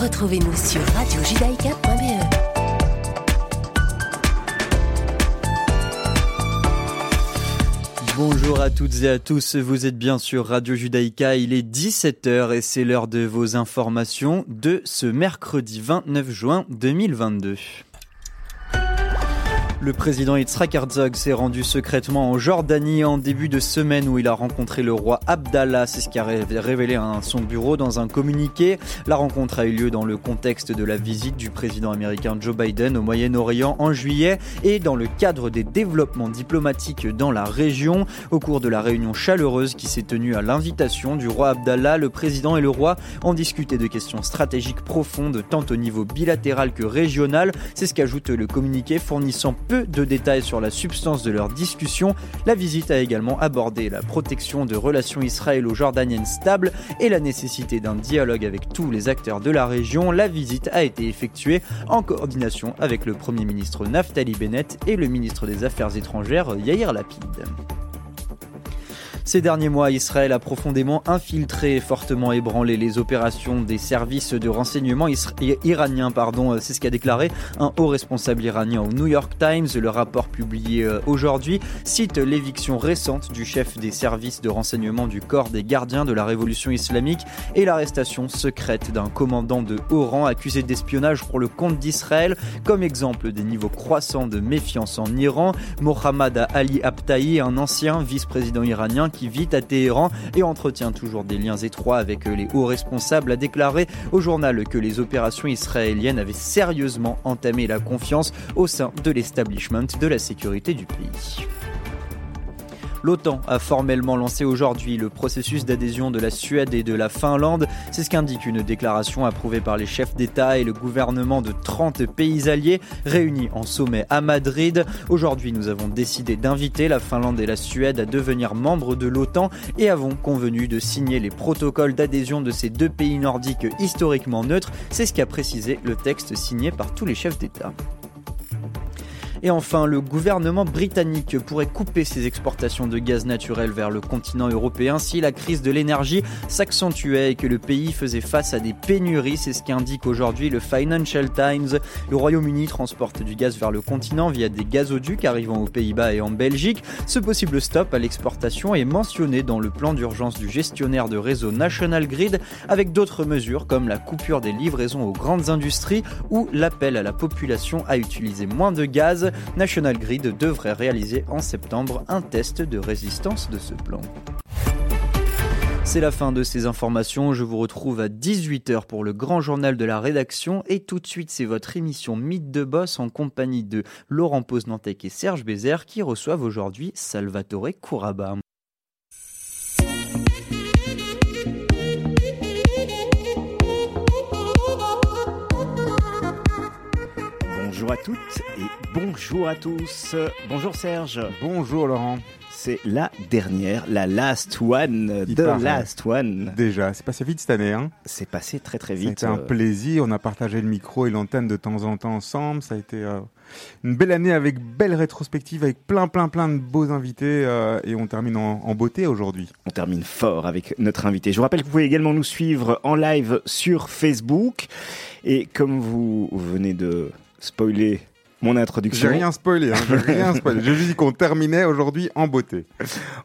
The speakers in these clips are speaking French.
Retrouvez-nous sur radiojudaïka.be. Bonjour à toutes et à tous, vous êtes bien sur Radio Judaïka, il est 17h et c'est l'heure de vos informations de ce mercredi 29 juin 2022. Le président Yitzhak Herzog s'est rendu secrètement en Jordanie en début de semaine où il a rencontré le roi Abdallah. C'est ce qui a révélé son bureau dans un communiqué. La rencontre a eu lieu dans le contexte de la visite du président américain Joe Biden au Moyen-Orient en juillet et dans le cadre des développements diplomatiques dans la région. Au cours de la réunion chaleureuse qui s'est tenue à l'invitation du roi Abdallah, le président et le roi ont discuté de questions stratégiques profondes tant au niveau bilatéral que régional. C'est ce qu'ajoute le communiqué fournissant peu de détails sur la substance de leur discussion. La visite a également abordé la protection de relations israélo-jordaniennes stables et la nécessité d'un dialogue avec tous les acteurs de la région. La visite a été effectuée en coordination avec le Premier ministre Naftali Bennett et le ministre des Affaires étrangères Yair Lapid. Ces derniers mois, Israël a profondément infiltré et fortement ébranlé les opérations des services de renseignement iraniens. Pardon, c'est ce qu'a déclaré un haut responsable iranien au New York Times. Le rapport publié euh, aujourd'hui cite l'éviction récente du chef des services de renseignement du corps des gardiens de la révolution islamique et l'arrestation secrète d'un commandant de haut rang accusé d'espionnage pour le compte d'Israël. Comme exemple des niveaux croissants de méfiance en Iran, Mohammad Ali Abtahi, un ancien vice-président iranien vit à Téhéran et entretient toujours des liens étroits avec les hauts responsables, a déclaré au journal que les opérations israéliennes avaient sérieusement entamé la confiance au sein de l'establishment de la sécurité du pays. L'OTAN a formellement lancé aujourd'hui le processus d'adhésion de la Suède et de la Finlande. C'est ce qu'indique une déclaration approuvée par les chefs d'État et le gouvernement de 30 pays alliés réunis en sommet à Madrid. Aujourd'hui, nous avons décidé d'inviter la Finlande et la Suède à devenir membres de l'OTAN et avons convenu de signer les protocoles d'adhésion de ces deux pays nordiques historiquement neutres. C'est ce qu'a précisé le texte signé par tous les chefs d'État. Et enfin, le gouvernement britannique pourrait couper ses exportations de gaz naturel vers le continent européen si la crise de l'énergie s'accentuait et que le pays faisait face à des pénuries. C'est ce qu'indique aujourd'hui le Financial Times. Le Royaume-Uni transporte du gaz vers le continent via des gazoducs arrivant aux Pays-Bas et en Belgique. Ce possible stop à l'exportation est mentionné dans le plan d'urgence du gestionnaire de réseau National Grid avec d'autres mesures comme la coupure des livraisons aux grandes industries ou l'appel à la population à utiliser moins de gaz. National Grid devrait réaliser en septembre un test de résistance de ce plan. C'est la fin de ces informations. Je vous retrouve à 18h pour le grand journal de la rédaction. Et tout de suite, c'est votre émission Mythe de Boss en compagnie de Laurent Poznantec et Serge Bézère qui reçoivent aujourd'hui Salvatore Couraba. Bonjour à toutes et bonjour à tous. Bonjour Serge. Bonjour Laurent. C'est la dernière, la last one, Il the paraît. last one. Déjà, c'est passé vite cette année. Hein C'est passé très très vite. été un euh, plaisir. On a partagé le micro et l'antenne de temps en temps ensemble. Ça a été euh, une belle année avec belle rétrospective, avec plein plein plein de beaux invités. euh, et on termine en, en beauté aujourd'hui. On termine fort avec notre invité. Je vous rappelle que vous pouvez également nous suivre en live sur Facebook. Et comme vous venez de spoiler mon introduction, J'ai rien spoilé. Hein, j'ai rien spoilé. J'ai juste dit qu'on terminait aujourd'hui en beauté.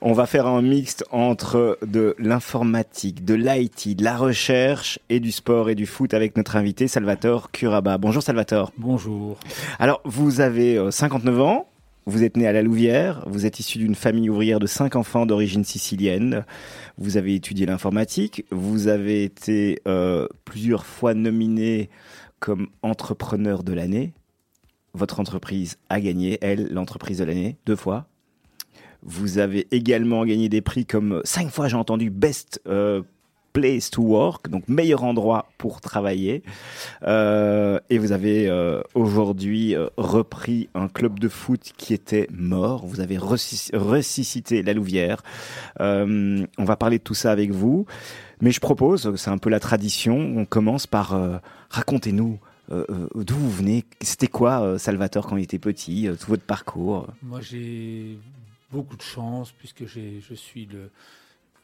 on va faire un mixte entre de l'informatique, de l'IT, de la recherche et du sport et du foot avec notre invité Salvatore Curaba. Bonjour Salvatore. Bonjour. Alors, vous avez euh, 59 ans, vous êtes né à la Louvière, vous êtes issu d'une famille ouvrière de cinq enfants d'origine sicilienne, vous avez étudié l'informatique, vous avez été euh, plusieurs fois nominé comme entrepreneur de l'année. Votre entreprise a gagné, elle, l'entreprise de l'année, deux fois. Vous avez également gagné des prix comme cinq fois, j'ai entendu, Best euh, Place to Work, donc meilleur endroit pour travailler. Euh, et vous avez euh, aujourd'hui repris un club de foot qui était mort. Vous avez ressus- ressuscité la Louvière. On va parler de tout ça avec vous. Mais je propose, c'est un peu la tradition, on commence par racontez-nous d'où vous venez? C'était quoi euh, Salvatore quand il était petit, euh, tout votre parcours? Moi, j'ai beaucoup de chance puisque je suis le,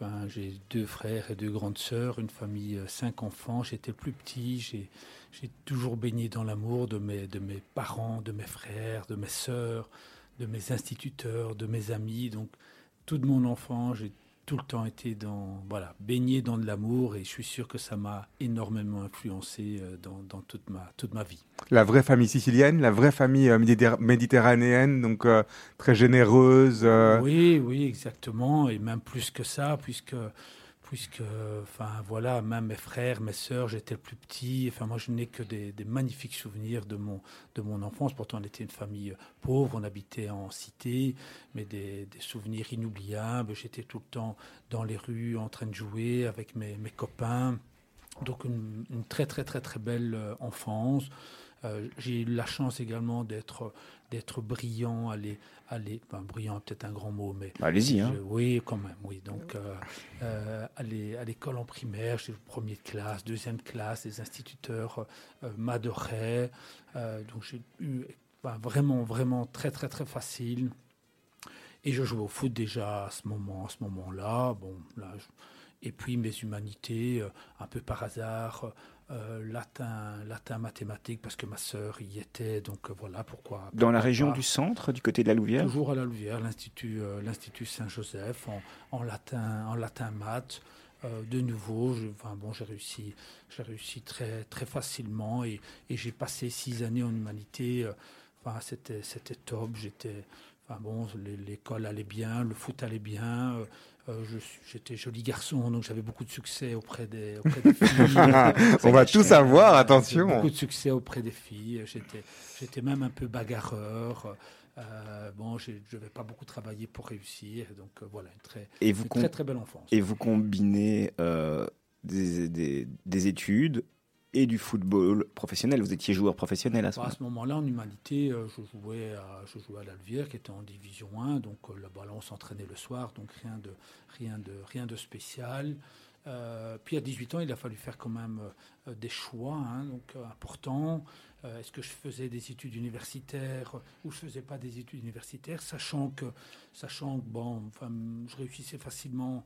Enfin, j'ai deux frères et deux grandes sœurs, une famille, euh, cinq enfants. J'étais plus petit. J'ai, toujours baigné dans l'amour de mes, parents, de mes frères, de mes sœurs, de mes instituteurs, de mes amis. Donc, toute mon enfance, j'ai tout le temps été dans, voilà, baigné dans de l'amour et je suis sûr que ça m'a énormément influencé euh, dans, dans, toute, ma, toute ma vie. La vraie famille sicilienne, la vraie famille euh, méditerranéenne, donc euh, très généreuse. Oui, oui, exactement, et même plus que ça, puisque puisque, enfin voilà, même mes frères, mes sœurs, j'étais le plus petit. Enfin, moi, je n'ai que des, magnifiques souvenirs de mon, de mon enfance. Pourtant, on était une famille pauvre, on habitait en cité, mais des, souvenirs inoubliables. J'étais tout le temps dans les rues en train de jouer avec mes, mes copains. Donc, une, une, très, très, très, très belle euh, enfance. Euh, j'ai eu la chance également d'être d'être brillant, aller, aller, enfin, brillant peut-être un grand mot, mais allez-y. Hein. Oui, quand même, oui. Donc euh, euh, aller à l'école en primaire, j'ai premier de classe, deuxième classe, les instituteurs m'adoraient, donc j'ai eu vraiment, vraiment très, très, très facile. Et je jouais au foot déjà à ce moment, à ce moment-là. Bon, là, et puis mes humanités, un peu par hasard, euh, latin, latin, mathématiques, parce que ma sœur y était, donc euh, voilà pourquoi. Dans la région du centre, du côté de la Louvière? Toujours à la Louvière, l'Institut euh, l'Institut Saint-Joseph, en, latin, en latin maths. de nouveau, enfin, bon, j'ai réussi, j'ai réussi très, très facilement et, et j'ai passé six années en humanité. enfin, c'était, c'était top. J'étais, enfin, bon, l'école allait bien, le foot allait bien. Euh, j'étais joli garçon, donc j'avais beaucoup de succès auprès des, filles. On va tout savoir, attention. Beaucoup de succès auprès des filles. J'étais même un peu bagarreur. Euh, bon, je n'avais pas beaucoup travaillé pour réussir. Donc euh, voilà, une très, et vous très, très belle enfance. Et vous combinez des, des, des, études et du football professionnel. Vous étiez joueur professionnel à ce moment-là À ce moment-là, en humanité, euh, je jouais à, je jouais à l'Alvière, qui était en division 1. Donc euh, le ballon s'entraînait le soir, donc rien de, rien de, rien de spécial. Euh, puis à 18 ans, il a fallu faire quand même des choix hein, donc, importants. Est-ce que je faisais des études universitaires ou je faisais pas des études universitaires, sachant que, sachant que bon, enfin, je réussissais facilement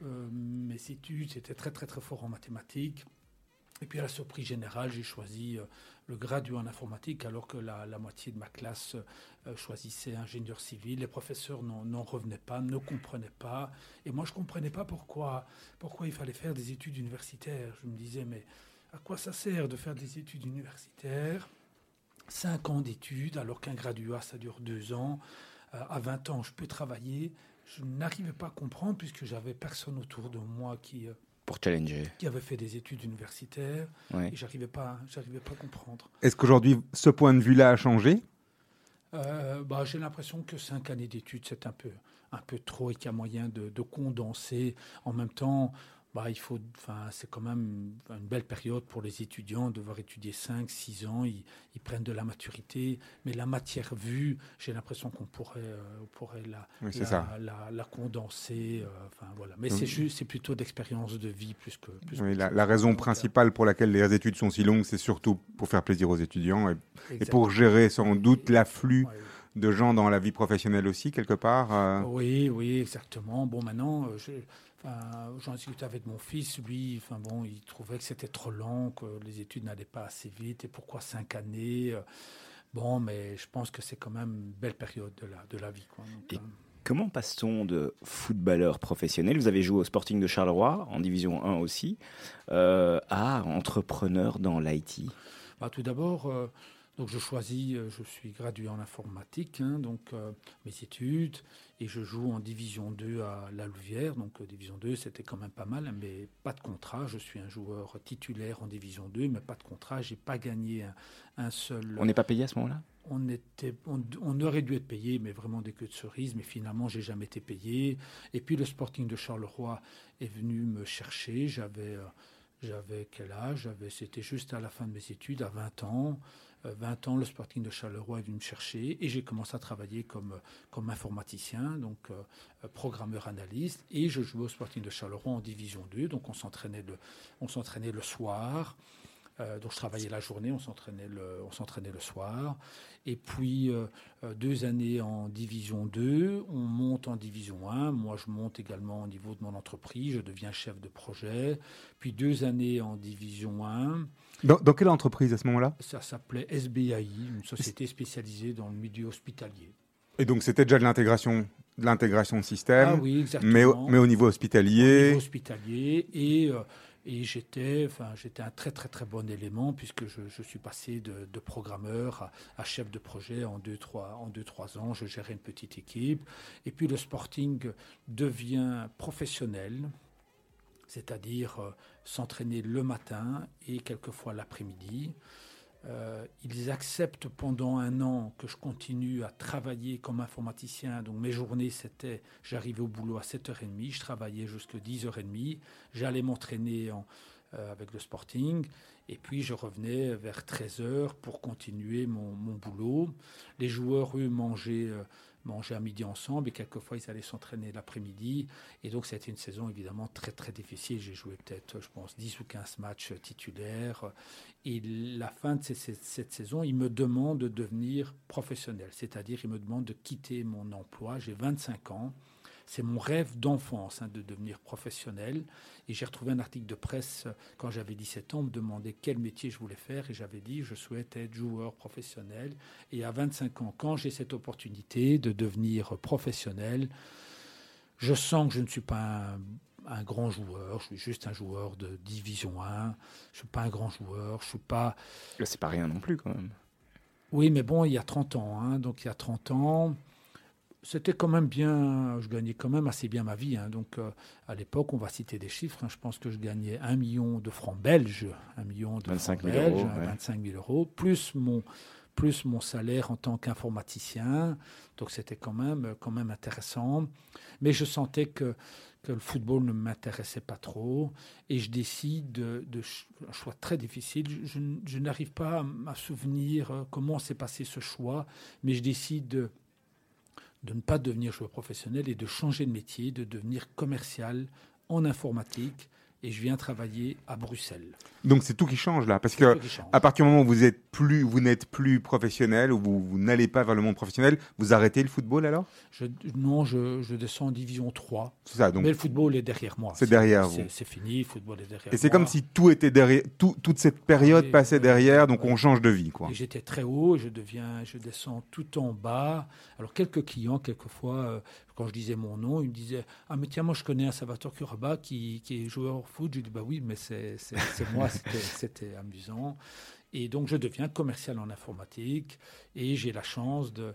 mes études, c'était très très très fort en mathématiques. Et puis à la surprise générale, j'ai choisi euh, le graduat en informatique alors que la, moitié de ma classe euh, choisissait ingénieur civil. Les professeurs n'en revenaient pas, ne comprenaient pas. Et moi, je ne comprenais pas pourquoi, pourquoi il fallait faire des études universitaires. Je me disais, mais à quoi ça sert de faire des études universitaires? Cinq ans d'études alors qu'un graduat, ça dure deux ans. Euh, à 20 ans, je peux travailler. Je n'arrivais pas à comprendre puisque j'avais personne autour de moi qui pour challenger. Qui avait fait des études universitaires. Et j'arrivais pas, j'arrivais pas à comprendre. Est-ce qu'aujourd'hui, ce point de vue-là a changé? Euh, bah, J'ai l'impression que cinq années d'études, c'est un peu, un peu trop et qu'il y a moyen de, de, condenser. En même temps, bah, il faut, enfin, c'est quand même une belle période pour les étudiants, devoir étudier 5, 6 ans, ils, prennent de la maturité, mais la matière vue, j'ai l'impression qu'on pourrait, euh, pourrait la, la, la, condenser, euh, enfin, voilà. Mais c'est juste, c'est plutôt d'expérience de vie plus que. oui, la, raison principale pour laquelle les études sont si longues, c'est surtout pour faire plaisir aux étudiants et, pour gérer sans doute l'afflux. de gens dans la vie professionnelle aussi, quelque part euh. Oui, oui, exactement. Bon, maintenant, j'en discutais avec mon fils, lui, enfin bon, il trouvait que c'était trop long, que les études n'allaient pas assez vite, et pourquoi cinq années euh, Bon, mais je pense que c'est quand même une belle période de la, de la vie. Quoi. Euh, comment passe-t-on de footballeur professionnel, vous avez joué au Sporting de Charleroi, en Division 1 aussi, euh, à entrepreneur dans l'IT bah, Tout d'abord, donc je choisis, je suis gradué en informatique, hein, donc mes études, et je joue en division 2 à La Louvière. Donc euh, division 2, c'était quand même pas mal, mais pas de contrat. Je suis un joueur titulaire en division 2, mais pas de contrat. J'ai pas gagné un, seul. On n'est pas payé à ce moment-là? On, était, on, aurait dû être payé, mais vraiment des queues de cerises. Mais finalement, j'ai jamais été payé. Et puis le Sporting de Charleroi est venu me chercher. J'avais, euh, j'avais quel âge? C'était juste à la fin de mes études, à 20 ans. 20 euh, ans, le Sporting de Charleroi est venu me chercher et j'ai commencé à travailler comme, comme informaticien, donc euh, programmeur analyste. Et je jouais au Sporting de Charleroi en Division 2, donc on s'entraînait on s'entraînait le soir. Euh, donc je travaillais la journée, on s'entraînait le, on s'entraînait le soir. Et puis euh, euh, deux années en division 2, on monte en division 1. Moi, je monte également au niveau de mon entreprise, je deviens chef de projet. Puis deux années en division 1. Dans, dans quelle entreprise à ce moment-là? Ça s'appelait SBAI, une société spécialisée dans le milieu hospitalier. Et donc c'était déjà de l'intégration de l'intégration de système, Ah oui, exactement. mais, au- mais au niveau Au hospitalier. niveau hospitalier et, euh, et j'étais un très très très bon élément puisque je, suis passé de, programmeur à, chef de projet en deux trois en deux trois ans. Je gérais une petite équipe. Et puis le sporting devient professionnel c'est-à-dire euh, s'entraîner le matin et quelquefois l'après-midi euh, ils acceptent pendant un an que je continue à travailler comme informaticien. Donc mes journées, c'était, j'arrivais au boulot à 7h30, je travaillais jusqu'à 10h30, j'allais m'entraîner en- euh, avec le sporting, et puis je revenais vers 13h pour continuer mon, mon boulot. Les joueurs, eux, mangeaient, euh, mangeaient à midi ensemble, et quelquefois, ils allaient s'entraîner l'après-midi. Et donc, c'était une saison évidemment très, très difficile. J'ai joué peut-être, je pense, 10 ou 15 matchs titulaires. Et la fin de cette saison, il me demande de devenir professionnel, c'est-à-dire il me demande de quitter mon emploi. J'ai 25 ans. C'est mon rêve d'enfance hein, de devenir professionnel. Et j'ai retrouvé un article de presse euh, quand j'avais 17 ans, on me demandait quel métier je voulais faire. Et j'avais dit, je souhaitais être joueur professionnel. Et à 25 ans, quand j'ai cette opportunité de devenir professionnel, je sens que je ne suis pas un, un grand joueur. Je suis juste un joueur de division 1. Je ne suis pas un grand joueur. Je suis pas C'est pas rien non plus quand même. oui, mais bon, il y a 30 ans. hein, donc, il y a 30 ans, c'était quand même bien. Je gagnais quand même assez bien ma vie. hein, donc, euh, à l'époque, on va citer des chiffres. hein, je pense que je gagnais 1 million de francs belges. 1 million de 25 francs 000 belges, euros, hein, ouais. 25 000 euros, plus mon, plus mon salaire en tant qu'informaticien. Donc, c'était quand même, quand même intéressant. Mais je sentais que, que le football ne m'intéressait pas trop. Et je décide de, de un choix très difficile. Je, je n'arrive pas à me souvenir euh, comment s'est passé ce choix, mais je décide de, de ne pas devenir joueur professionnel et de changer de métier, de devenir commercial en informatique. Et je viens travailler à Bruxelles. Donc c'est tout qui change là, parce que à partir du moment où vous êtes plus, vous n'êtes plus professionnel ou vous, vous n'allez pas vers le monde professionnel, vous arrêtez le football alors? Je- non, je, je descends en division 3. C'est ça. Donc mais le football est derrière moi. c'est derrière vous. C'est fini, le football est derrière et c'est comme si tout était derrière, tout- toute cette période passait derrière, donc on change de vie quoi. J'étais très haut, et je deviens, je descends tout en bas. Alors quelques clients, quelquefois, euh, quand je disais mon nom, ils me disaient ah mais tiens moi je connais un Salvatore Curaba qui, qui est joueur au foot. Je dis bah oui mais c'est moi, c'était- c'était amusant. Et donc je deviens commercial en informatique et j'ai la chance de,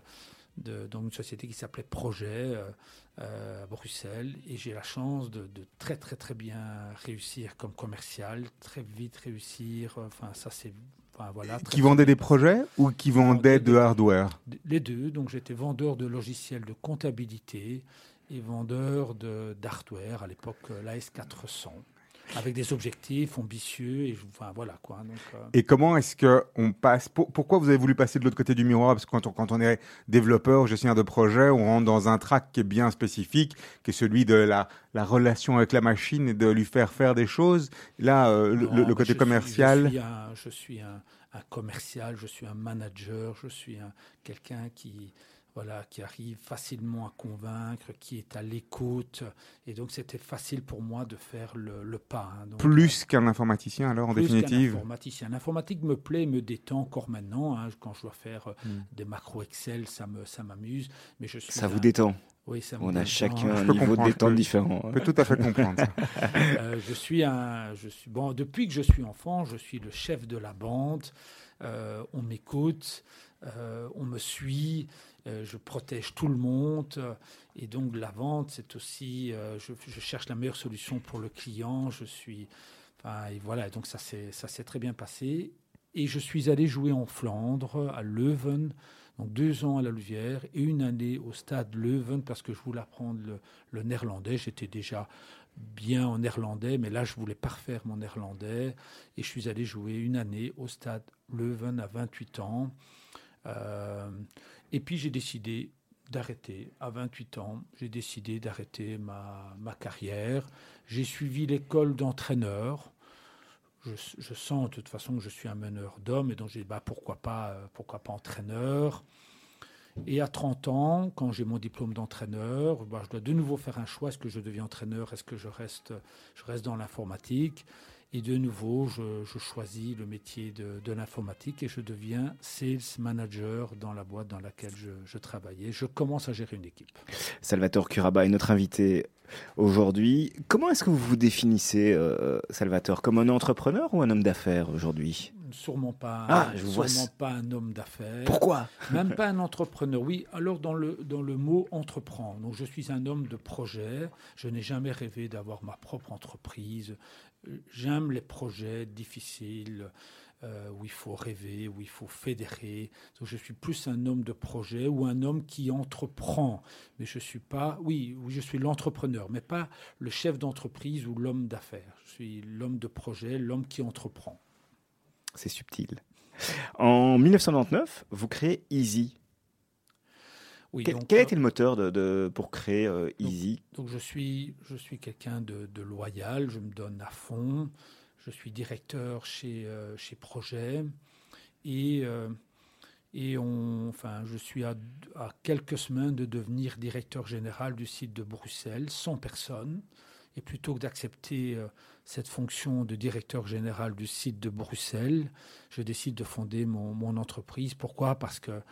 de dans une société qui s'appelait Projet euh, euh, à Bruxelles et j'ai la chance de, de très très très bien réussir comme commercial, très vite réussir. Enfin ça c'est enfin voilà. très, Qui bien des projets ou qui vendaient de hardware Les deux. Donc, j'étais vendeur de logiciels de comptabilité et vendeur de- d'hardware, à l'époque, euh, l'AS400, avec des objectifs ambitieux. Et enfin, voilà quoi. Donc, euh, Et comment est-ce que on passe pour- Pourquoi vous avez voulu passer de l'autre côté du miroir? Parce que quand on, quand on est développeur, gestionnaire de projet, on rentre dans un track qui est bien spécifique, qui est celui de la, la relation avec la machine et de lui faire faire des choses. Là, euh, le, non, le- le mais côté je suis- commercial. je suis, un, je suis un, un commercial, je suis un manager, je suis un, quelqu'un qui. Voilà, qui arrive facilement à convaincre, qui est à l'écoute. Et donc, c'était facile pour moi de faire le, le pas. hein. Donc, plus qu'un informaticien, alors, en plus qu'un définitive. informaticien. L'informatique me plaît, me détend encore maintenant. hein. Quand je dois faire euh, Hmm. des macros Excel, ça me ça m'amuse. Mais je suis Ça un- vous détend. Oui, ça me On a chacun Je un peux niveau de je détente peux- différent. On hein. peut tout à fait comprendre. ça. Euh, je suis un, je suis bon. Depuis que je suis enfant, je suis le chef de la bande. Euh, on m'écoute, euh, on me suit, euh, je protège tout le monde. euh, et donc la vente, c'est aussi, euh, je, cherche la meilleure solution pour le client. Je suis, et voilà. Donc ça s'est très bien passé. Et je suis allé jouer en Flandre, à Leuven. Donc deux ans à la Louvière et une année au stade Leuven parce que je voulais apprendre le, néerlandais. J'étais déjà bien en néerlandais, mais là, je voulais parfaire mon néerlandais. Et je suis allé jouer une année au stade Leuven à 28 ans. Euh, et puis, j'ai décidé d'arrêter. À 28 ans, j'ai décidé d'arrêter ma, ma carrière. J'ai suivi l'école d'entraîneur. je, sens de toute façon que je suis un meneur d'hommes et donc j'ai dit bah, pourquoi, pas, euh, pourquoi pas entraîneur. Et à 30 ans, quand j'ai mon diplôme d'entraîneur, bah, je dois de nouveau faire un choix. Est-ce que je deviens entraîneur? Est-ce que je reste, je reste dans l'informatique? Et de nouveau, je, choisis le métier de, l'informatique et je deviens sales manager dans la boîte dans laquelle je, travaillais. Je commence à gérer une équipe. Salvatore Curaba est notre invité aujourd'hui. Comment est-ce que vous vous définissez, euh, Salvatore, comme un entrepreneur ou un homme d'affaires aujourd'hui? Sûrement pas, ah, sûrement pas un homme d'affaires. Pourquoi? Même pas un entrepreneur. Oui, alors dans le, dans le mot entreprendre. Donc je suis un homme de projet. Je n'ai jamais rêvé d'avoir ma propre entreprise. J'aime les projets difficiles euh, où il faut rêver, où il faut fédérer. Donc je suis plus un homme de projet ou un homme qui entreprend. Mais je suis pas, oui, je suis l'entrepreneur, mais pas le chef d'entreprise ou l'homme d'affaires. Je suis l'homme de projet, l'homme qui entreprend. C'est subtil. En 1999, vous créez Easy. Oui, quel, a été le moteur de, pour créer euh, Easy? donc, je suis, je suis quelqu'un de, loyal, je me donne à fond. Je suis directeur chez, euh, chez Projet. Et, euh, et on, enfin, je suis à, à, quelques semaines de devenir directeur général du site de Bruxelles, sans personne. Et plutôt que d'accepter cette fonction de directeur général du site de Bruxelles, je décide de fonder mon, mon entreprise. Pourquoi? Parce que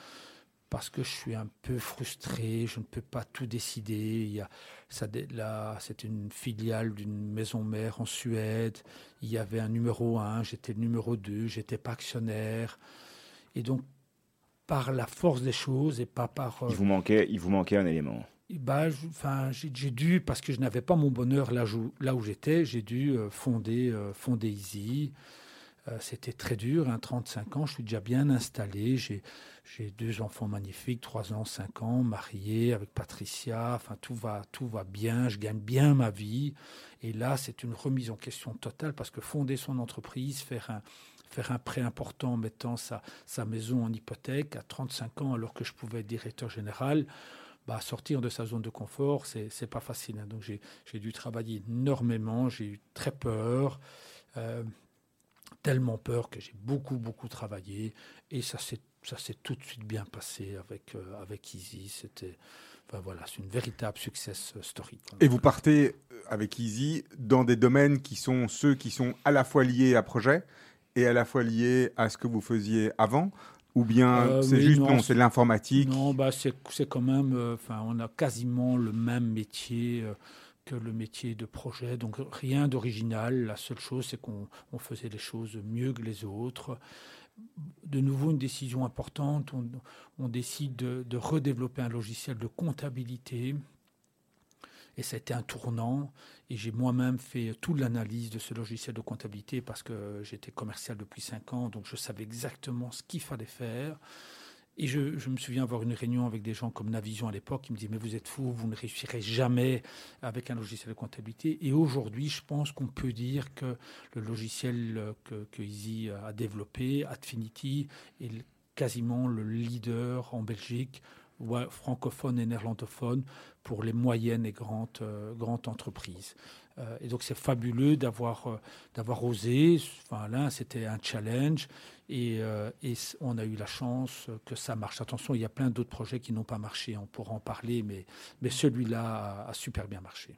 parce que je suis un peu frustré, je ne peux pas tout décider. Il y a, ça, là, c'est une filiale d'une maison mère en Suède. Il y avait un numéro 1, j'étais le numéro 2, j'étais pas actionnaire. Et donc, par la force des choses et pas par... Euh, il, vous manquait, il vous manquait un élément. Bah, enfin, j'ai, dû, parce que je n'avais pas mon bonheur là, là où j'étais, j'ai dû euh, fonder, euh, fonder Easy. c'était très dur, hein, 35 ans, je suis déjà bien installé, j'ai j'ai deux enfants magnifiques, trois ans, cinq ans, mariés avec Patricia. Enfin, tout va, tout va bien. Je gagne bien ma vie. Et là, c'est une remise en question totale parce que fonder son entreprise, faire un, faire un prêt important en mettant sa, sa maison en hypothèque à 35 ans alors que je pouvais être directeur général, bah, sortir de sa zone de confort, c'est, pas facile. Hein. Donc j'ai, j'ai dû travailler énormément, j'ai eu très peur. Euh, tellement peur que j'ai beaucoup, beaucoup travaillé et ça s'est ça s'est tout de suite bien passé avec, euh, avec Easy. C'était enfin, voilà, c'est une véritable success story. Et vous partez euh, avec Easy dans des domaines qui sont ceux qui sont à la fois liés à projet et à la fois liés à ce que vous faisiez avant ou bien euh, c'est juste non, c'est de l'informatique Non, bah c'est, c'est quand même, enfin, on a quasiment le même métier que le métier de projet, donc rien d'original. La seule chose, c'est qu'on on faisait les choses mieux que les autres de nouveau une décision importante. On, décide de, redévelopper un logiciel de comptabilité. Et ça a été un tournant. Et j'ai moi-même fait toute l'analyse de ce logiciel de comptabilité parce que j'étais commercial depuis cinq ans, donc je savais exactement ce qu'il fallait faire. Et je, me souviens avoir une réunion avec des gens comme Navision à l'époque qui me disaient Mais vous êtes fou, vous ne réussirez jamais avec un logiciel de comptabilité. Et aujourd'hui, je pense qu'on peut dire que le logiciel que, que Easy a développé, Adfinity, est quasiment le leader en Belgique francophone et néerlandophone pour les moyennes et grandes, euh, grandes entreprises. Euh, et donc c'est fabuleux d'avoir euh, d'avoir osé. Enfin, là, c'était un challenge et, et, on a eu la chance que ça marche. Attention, il y a plein d'autres projets qui n'ont pas marché. On pourra en parler, mais, mais celui-là a super bien marché.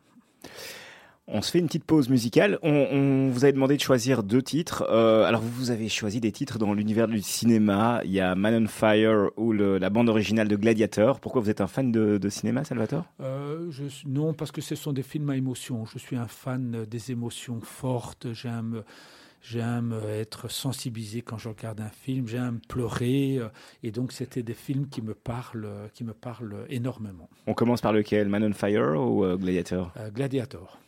On se fait une petite pause musicale. On, vous avait demandé de choisir deux titres. Euh, alors vous avez choisi des titres dans l'univers du cinéma. Il y a Man on Fire ou la bande originale de Gladiator. Pourquoi vous êtes un fan de, cinéma, Salvatore? Euh, Non, parce que ce sont des films à émotion. Je suis un fan des émotions fortes. J'aime j'aime être sensibilisé quand je regarde un film, j'aime pleurer, et donc c'était des films qui me parlent, qui me parlent énormément. On commence par lequel, Man on Fire ou euh, Gladiator? Gladiator.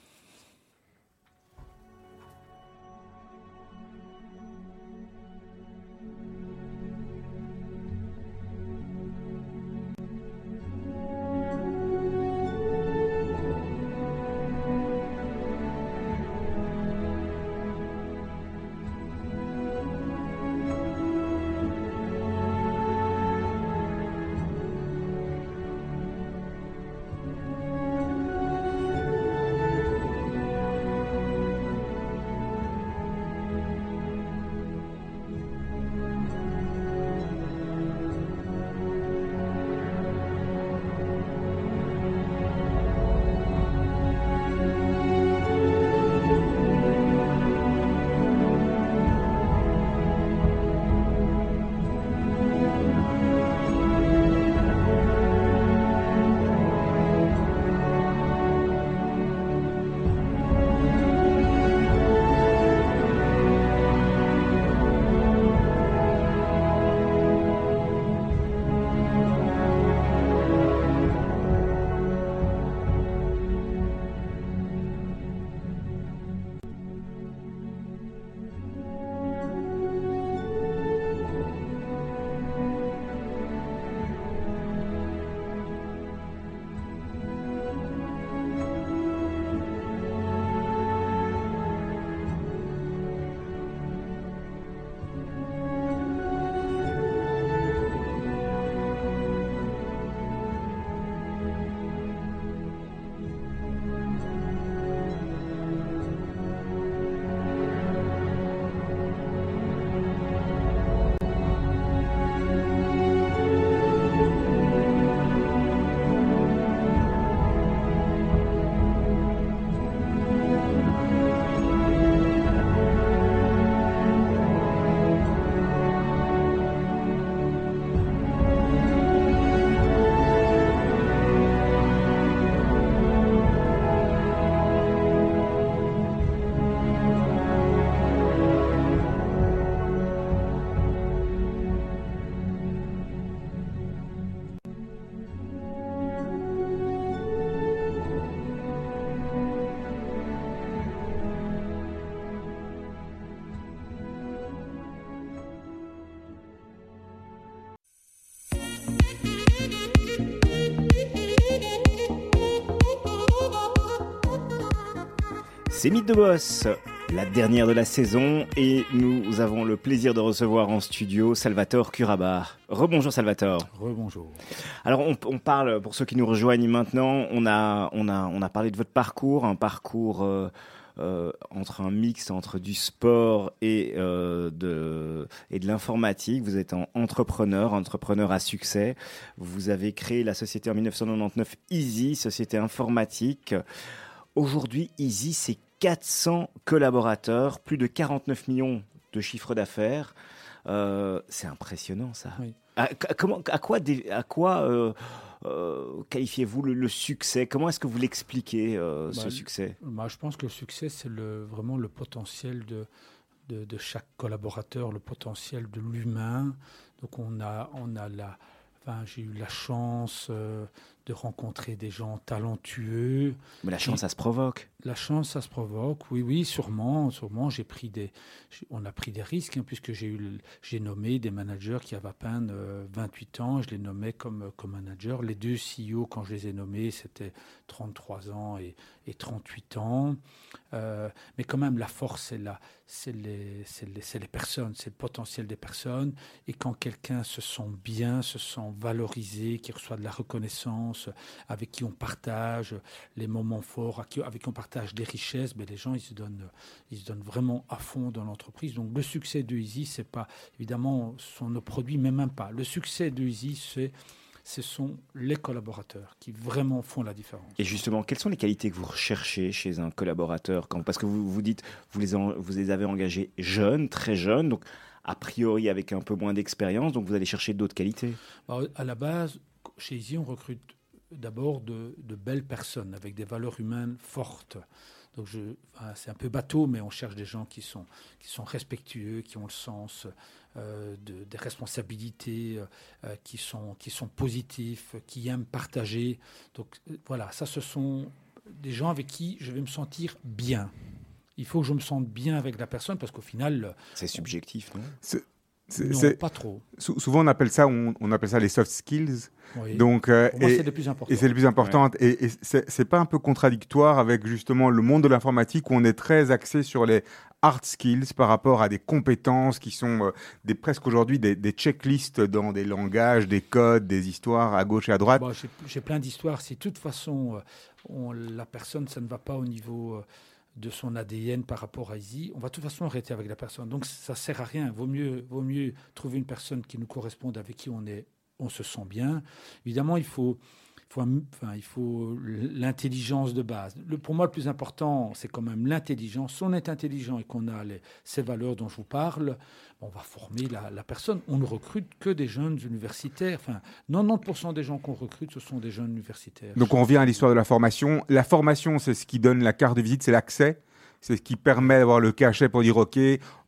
C'est Mythe de Boss, la dernière de la saison, et nous avons le plaisir de recevoir en studio Salvatore Curabar. Rebonjour Salvatore. Rebonjour. Alors on, on, parle, pour ceux qui nous rejoignent maintenant, on a, on a, on a parlé de votre parcours, un parcours euh, euh, entre un mix entre du sport et, euh, de, et de l'informatique. Vous êtes un entrepreneur, entrepreneur à succès. Vous avez créé la société en 1999 Easy, société informatique. Aujourd'hui, Easy, c'est 400 collaborateurs, plus de 49 millions de chiffres d'affaires. Euh, c'est impressionnant, ça. Oui. À, comment, à quoi, à quoi euh, euh, qualifiez-vous le, le, succès? Comment est-ce que vous l'expliquez, euh, bah, ce succès? bah, Je pense que le succès, c'est le, vraiment le potentiel de, de, de, chaque collaborateur, le potentiel de l'humain. Donc on a, on a la, enfin, j'ai eu la chance de rencontrer des gens talentueux. Mais la chance, ça se provoque. La chance, ça se provoque, oui, oui, sûrement, sûrement. J'ai pris des, on a pris des risques, hein, puisque j'ai eu, j'ai nommé des managers qui avaient à peine euh, 28 ans, je les nommais comme, comme managers. Les deux CEO, quand je les ai nommés, c'était 33 ans et, et 38 ans. Euh, mais quand même, la force, c'est la, c'est les, c'est les, c'est les personnes, c'est le potentiel des personnes. Et quand quelqu'un se sent bien, se sent valorisé, qui reçoit de la reconnaissance, avec qui on partage les moments forts, avec qui on partage des richesses, mais les gens ils se donnent, ils se donnent vraiment à fond dans l'entreprise. Donc le succès de Easy, c'est pas évidemment sont nos produits, mais même pas. Le succès de Easy, c'est ce sont les collaborateurs qui vraiment font la différence. Et justement, quelles sont les qualités que vous recherchez chez un collaborateur quand, Parce que vous vous dites, vous les, en, vous les avez engagés jeunes, très jeunes, donc a priori avec un peu moins d'expérience, donc vous allez chercher d'autres qualités? Alors, à la base, chez Easy, on recrute d'abord de, de, belles personnes avec des valeurs humaines fortes. Donc je, enfin, c'est un peu bateau, mais on cherche des gens qui sont, qui sont respectueux, qui ont le sens euh, de, des responsabilités, euh, qui, sont, qui sont positifs, qui aiment partager. Donc euh, voilà, ça ce sont des gens avec qui je vais me sentir bien. Il faut que je me sente bien avec la personne parce qu'au final... C'est subjectif, non? Non, pas trop. Souvent, on appelle ça, on, on, appelle ça les soft skills. Oui. Donc, euh, Pour moi, et, c'est le plus important. et c'est le plus important. Ouais. Et, et c'est pas un peu contradictoire avec justement le monde de l'informatique où on est très axé sur les hard skills par rapport à des compétences qui sont euh, des, presque aujourd'hui des, des, checklists dans des langages, des codes, des histoires à gauche et à droite. Bon, J'ai plein d'histoires. Si de toute façon, euh, on, la personne, ça ne va pas au niveau euh, de son ADN par rapport à Easy, on va de toute façon arrêter avec la personne. Donc ça sert à rien. Vaut mieux, vaut mieux trouver une personne qui nous corresponde, avec qui on est, on se sent bien. Évidemment, il faut, il faut l'intelligence de base. Pour moi, le plus important, c'est quand même l'intelligence. Si on est intelligent et qu'on a ces valeurs dont je vous parle, on va former la, la, personne. On ne recrute que des jeunes universitaires. Enfin, 90% des gens qu'on recrute, ce sont des jeunes universitaires. Donc on revient à l'histoire de la formation. La formation, c'est ce qui donne la carte de visite, c'est l'accès. C'est ce qui permet d'avoir le cachet pour dire, OK,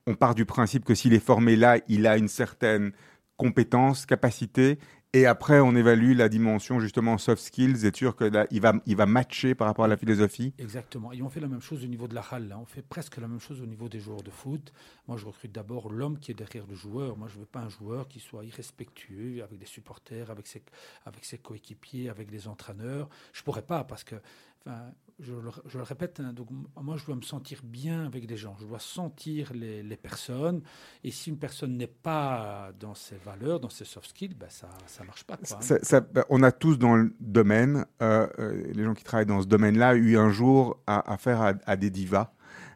on part du principe que s'il est formé là, il a une certaine compétence, capacité, et après, on évalue la dimension justement soft skills, et sûr que là, il va, il va matcher par rapport à la philosophie. Exactement. Et on fait la même chose au niveau de la halle. Là. On fait presque la même chose au niveau des joueurs de foot. Moi, je recrute d'abord l'homme qui est derrière le joueur. Moi, je ne veux pas un joueur qui soit irrespectueux avec des supporters, avec ses, avec ses coéquipiers, avec les entraîneurs. Je ne pourrais pas parce que Je, le, répète, hein, moi je dois me sentir bien avec des gens, je dois sentir les, personnes, et si une personne n'est pas dans ses valeurs, dans ses soft skills, ben ça ne marche pas. Hein. ben on a tous dans le domaine, euh, euh, les gens qui travaillent dans ce domaine-là, eu un jour à, affaire à, à, des divas.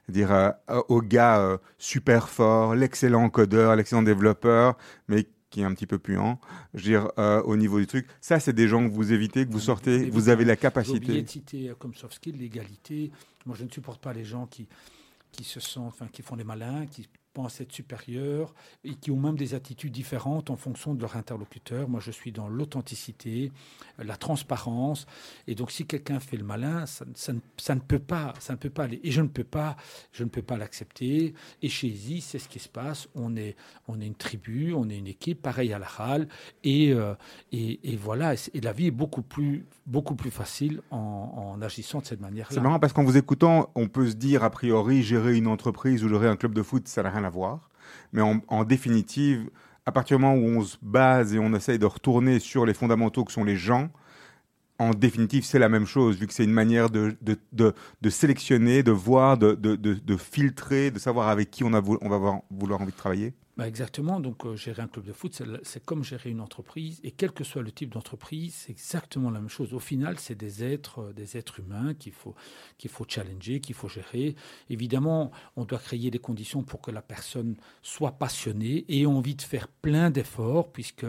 Dire euh, au gars super fort, l'excellent codeur, l'excellent développeur, mais qui est un petit peu puant, je veux dire, euh, au niveau du truc. Ça, c'est des gens que vous évitez, que vous sortez, vous avez la capacité. de citer comme soft skill l'égalité. Moi, je ne supporte pas les gens qui, qui se sont, enfin, qui font les malins, qui pensent être supérieurs et qui ont même des attitudes différentes en fonction de leur interlocuteur. Moi, je suis dans l'authenticité, la transparence. Et donc, si quelqu'un fait le malin, ça, ça, ça, ne peut pas, ça ne peut pas aller. Et je ne peux pas, je ne peux pas l'accepter. Et chez Easy, c'est ce qui se passe. On est, on est une tribu, on est une équipe, pareil à la Halle. Et, euh, et, et, voilà. Et la vie est beaucoup plus, beaucoup plus facile en, en agissant de cette manière-là. C'est marrant parce qu'en vous écoutant, on peut se dire a priori, gérer une entreprise ou gérer un club de foot, ça n'a rien à voir. Mais en, définitive, à partir du moment où on se base et on essaye de retourner sur les fondamentaux que sont les gens, en définitive, c'est la même chose, vu que c'est une manière de, de, de, sélectionner, de voir, de, de, filtrer, de savoir avec qui on, a, on va avoir, vouloir envie de travailler bah exactement. Donc, euh, gérer un club de foot, c'est comme gérer une entreprise. Et quel que soit le type d'entreprise, c'est exactement la même chose. Au final, c'est des êtres, euh, des êtres humains qu'il faut, qu'il faut challenger, qu'il faut gérer. Évidemment, on doit créer des conditions pour que la personne soit passionnée et ait envie de faire plein d'efforts, puisque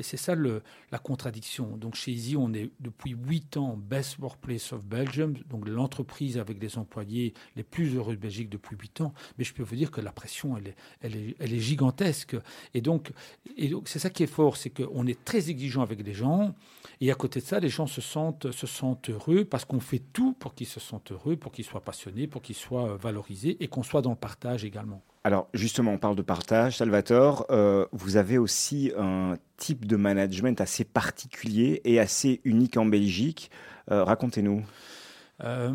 c'est ça le, la contradiction. Donc chez Easy, on est depuis huit ans Best Workplace of Belgium, donc l'entreprise avec les employés les plus heureux de Belgique depuis huit ans. Mais je peux vous dire que la pression, elle est, elle est, elle est gigantesque. Et donc, et donc c'est ça qui est fort, c'est qu'on est très exigeant avec les gens. Et à côté de ça, les gens se sentent, se sentent heureux parce qu'on fait tout pour qu'ils se sentent heureux, pour qu'ils soient passionnés, pour qu'ils soient valorisés et qu'on soit dans le partage également. Alors justement, on parle de partage. Salvatore, euh, vous avez aussi un type de management assez particulier et assez unique en Belgique. Euh, racontez-nous. Euh,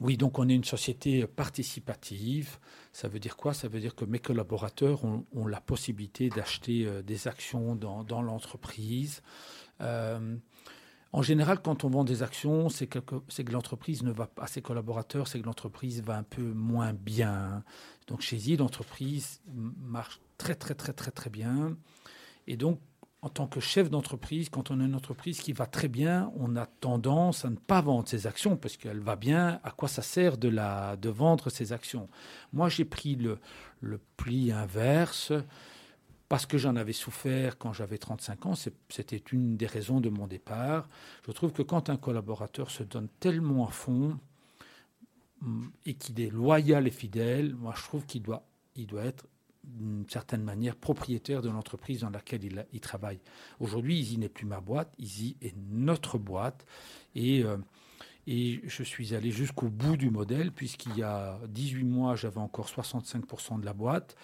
oui, donc on est une société participative. Ça veut dire quoi? Ça veut dire que mes collaborateurs ont, la possibilité d'acheter des actions dans, l'entreprise. En général, quand on vend des actions, c'est que, que l'entreprise ne va pas, à ses collaborateurs, c'est que l'entreprise va un peu moins bien. Donc chez Y, l'entreprise marche très très très très très bien. Et donc, en tant que chef d'entreprise, quand on a une entreprise qui va très bien, on a tendance à ne pas vendre ses actions parce qu'elle va bien. À quoi ça sert de, la, de vendre ses actions? Moi, j'ai pris le, le pli inverse parce que j'en avais souffert quand j'avais 35 ans, c'était une des raisons de mon départ. Je trouve que quand un collaborateur se donne tellement à fond hum, et qu'il est loyal et fidèle, moi je trouve qu'il doit, il doit être d'une certaine manière propriétaire de l'entreprise dans laquelle il, il travaille. Aujourd'hui, Easy n'est plus ma boîte, Easy est notre boîte. Et, euh, et je suis allé jusqu'au bout du modèle, puisqu'il y a 18 mois, j'avais encore 65% de la boîte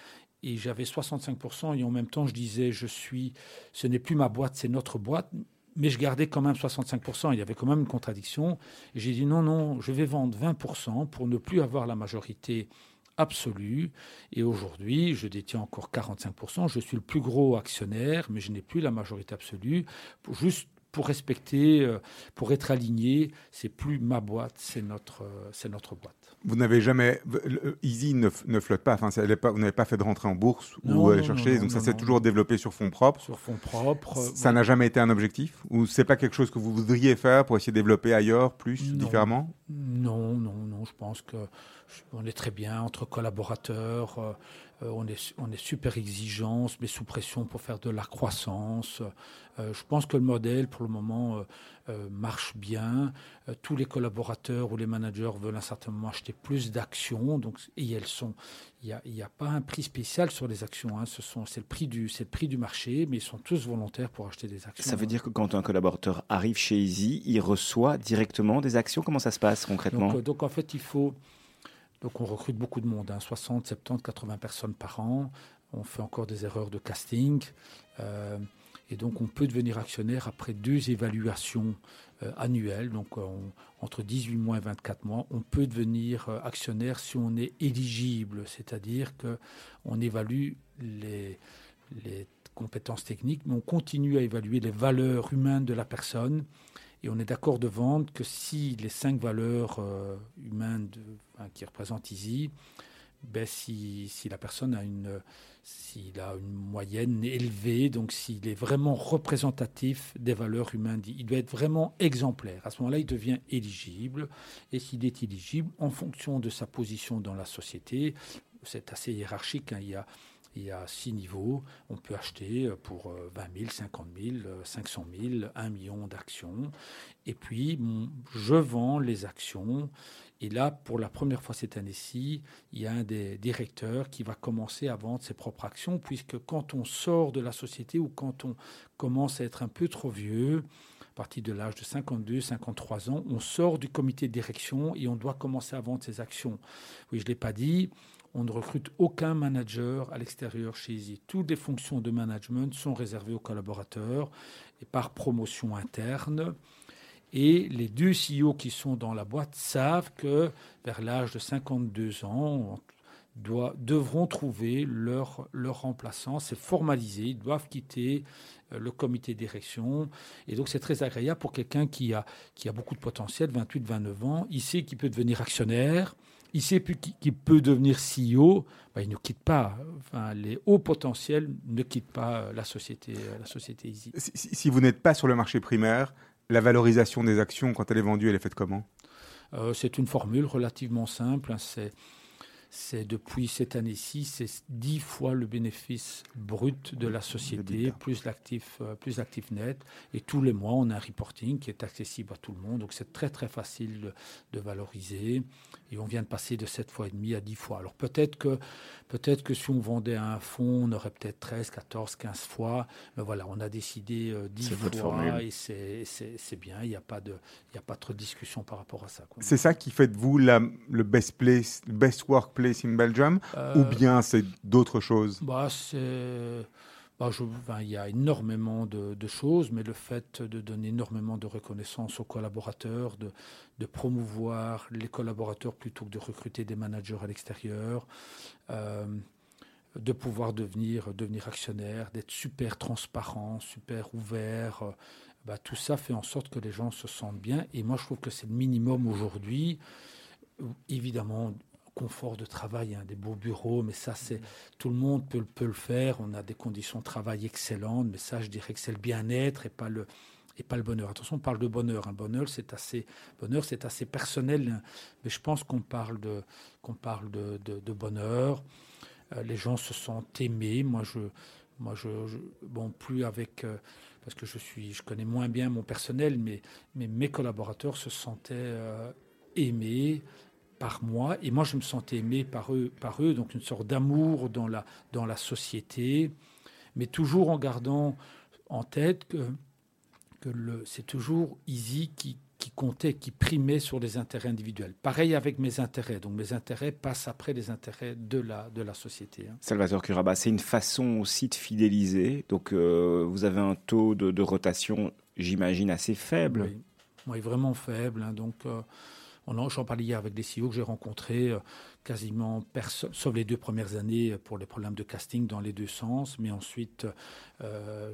et j'avais 65% et en même temps je disais je suis ce n'est plus ma boîte c'est notre boîte mais je gardais quand même 65%, il y avait quand même une contradiction. J'ai dit non, non, je vais vendre 20% pour ne plus avoir la majorité absolue. Et aujourd'hui, je détiens encore 45%. Je suis le plus gros actionnaire, mais je n'ai plus la majorité absolue. Juste pour respecter, euh, pour être aligné, c'est plus ma boîte, c'est notre, euh, c'est notre boîte. Vous n'avez jamais, Easy ne, ne flotte pas, enfin, pas, vous n'avez pas fait de rentrée en bourse ou aller chercher, donc ça s'est toujours développé sur fonds propres. Sur fonds propres. Ça n'a jamais été un objectif ou c'est pas quelque chose que vous voudriez faire pour essayer de développer ailleurs, plus, différemment? Non, non, non, je pense que on est très bien entre collaborateurs. Euh, euh, on, est, on est super exigeant, met sous pression pour faire de la croissance. Euh, je pense que le modèle, pour le moment, euh, marche bien. tous les collaborateurs ou les managers veulent à un certain moment acheter plus d'actions. Donc, et elles sont, il n'y a, a, pas un prix spécial sur les actions. Hein. Ce sont, c'est le prix du, c'est le prix du marché, mais ils sont tous volontaires pour acheter des actions. Ça veut dire que quand un collaborateur arrive chez Easy, il reçoit directement des actions? Comment ça se passe concrètement? Donc, donc en fait, il faut donc on recrute beaucoup de monde, 60, 70, 80 personnes par an. On fait encore des erreurs de casting. Euh, et donc on peut devenir actionnaire après deux évaluations euh, annuelles, donc entre 18 mois et 24 mois. On peut devenir euh, actionnaire si on est éligible, c'est-à-dire qu'on évalue les compétences techniques, mais on continue à évaluer les valeurs humaines de la personne et on est d'accord de vendre que si les cinq valeurs euh, humaines qui représentent Easy, ben si, si, la personne a une, s'il a une moyenne élevée, donc s'il est vraiment représentatif des valeurs humaines, il doit être vraiment exemplaire. À ce moment-là, il devient éligible. Et s'il est éligible, en fonction de sa position dans la société, c'est assez hiérarchique. Hein, il y a il y a six niveaux. On peut acheter pour 20 000, 50 000, 500 000, 1 million d'actions. Et puis, je vends les actions. Et là, pour la première fois cette année-ci, il y a un des directeurs qui va commencer à vendre ses propres actions, puisque quand on sort de la société ou quand on commence à être un peu trop vieux, à partir de l'âge de 52, 53 ans, on sort du comité de direction et on doit commencer à vendre ses actions. Oui, je ne l'ai pas dit, on ne recrute aucun manager à l'extérieur chez Easy. Toutes les fonctions de management sont réservées aux collaborateurs et par promotion interne. Et les deux CEO qui sont dans la boîte savent que vers l'âge de 52 ans, doit, devront trouver leur, remplaçant. C'est formalisé, ils doivent quitter euh, le comité de direction. Et donc c'est très agréable pour quelqu'un qui a, qui a beaucoup de potentiel, 28-29 ans. Il sait qu'il peut devenir actionnaire, il sait qu'il peut devenir CEO. Ben, il ne quitte pas. Enfin, les hauts potentiels ne quittent pas la société, la société Easy. Si, si vous n'êtes pas sur le marché primaire, la valorisation des actions, quand elle est vendue, elle est faite comment? Euh, C'est une formule relativement simple. Hein. c'est c'est depuis cette année-ci, c'est dix fois le bénéfice brut de la société, plus l'actif, euh, plus l'actif net. Et tous les mois, on a un reporting qui est accessible à tout le monde. Donc c'est très très facile de, valoriser. Et on vient de passer de 7 fois et demi à 10 fois. Alors peut-être que, peut-être que si on vendait un fonds, on aurait peut-être 13, 14, 15 fois. Mais voilà, on a décidé 10 euh, fois et c'est bien. Il n'y a, pas de, il a pas trop de discussion par rapport à ça. C'est ça qui fait de vous la, le best place, le best workplace in Belgium Ou euh, bien c'est d'autres choses? bah, c'est bah, il y a énormément de, choses, mais le fait de donner énormément de reconnaissance aux collaborateurs, de, promouvoir les collaborateurs plutôt que de recruter des managers à l'extérieur, euh, de pouvoir devenir, devenir actionnaire, d'être super transparent, super ouvert, euh, bah, tout ça fait en sorte que les gens se sentent bien. Et moi, je trouve que c'est le minimum aujourd'hui. Évidemment, confort de travail, hein, des beaux bureaux, mais ça, c'est tout le monde peut, le faire. On a des conditions de travail excellentes, mais ça, je dirais que c'est le bien-être et pas le bonheur. Attention, on parle de bonheur. Un bonheur, c'est assez bonheur, c'est assez personnel, hein. mais je pense qu'on parle de bonheur. Euh, les gens se sentent aimés. Moi, je bon, plus avec euh, parce que je connais moins bien mon personnel, mais, mais mes collaborateurs se sentaient euh, aimés, par moi, et moi je me sentais aimé par eux, par eux donc une sorte d'amour dans la, dans la société, mais toujours en gardant en tête que, que c'est toujours Easy qui, qui comptait, qui primait sur les intérêts individuels. Pareil avec mes intérêts. Donc mes intérêts passent après les intérêts de la, de la société. Hein. Salvatore Curaba, c'est une façon aussi de fidéliser. Donc euh, vous avez un taux de, rotation, j'imagine, assez faible. Oui, vraiment faible. Hein. donc euh, J'en parlais hier avec des CEO que j'ai rencontrés, euh, quasiment personne, sauf les deux premières années euh, pour les problèmes de casting dans les deux sens, mais ensuite, euh,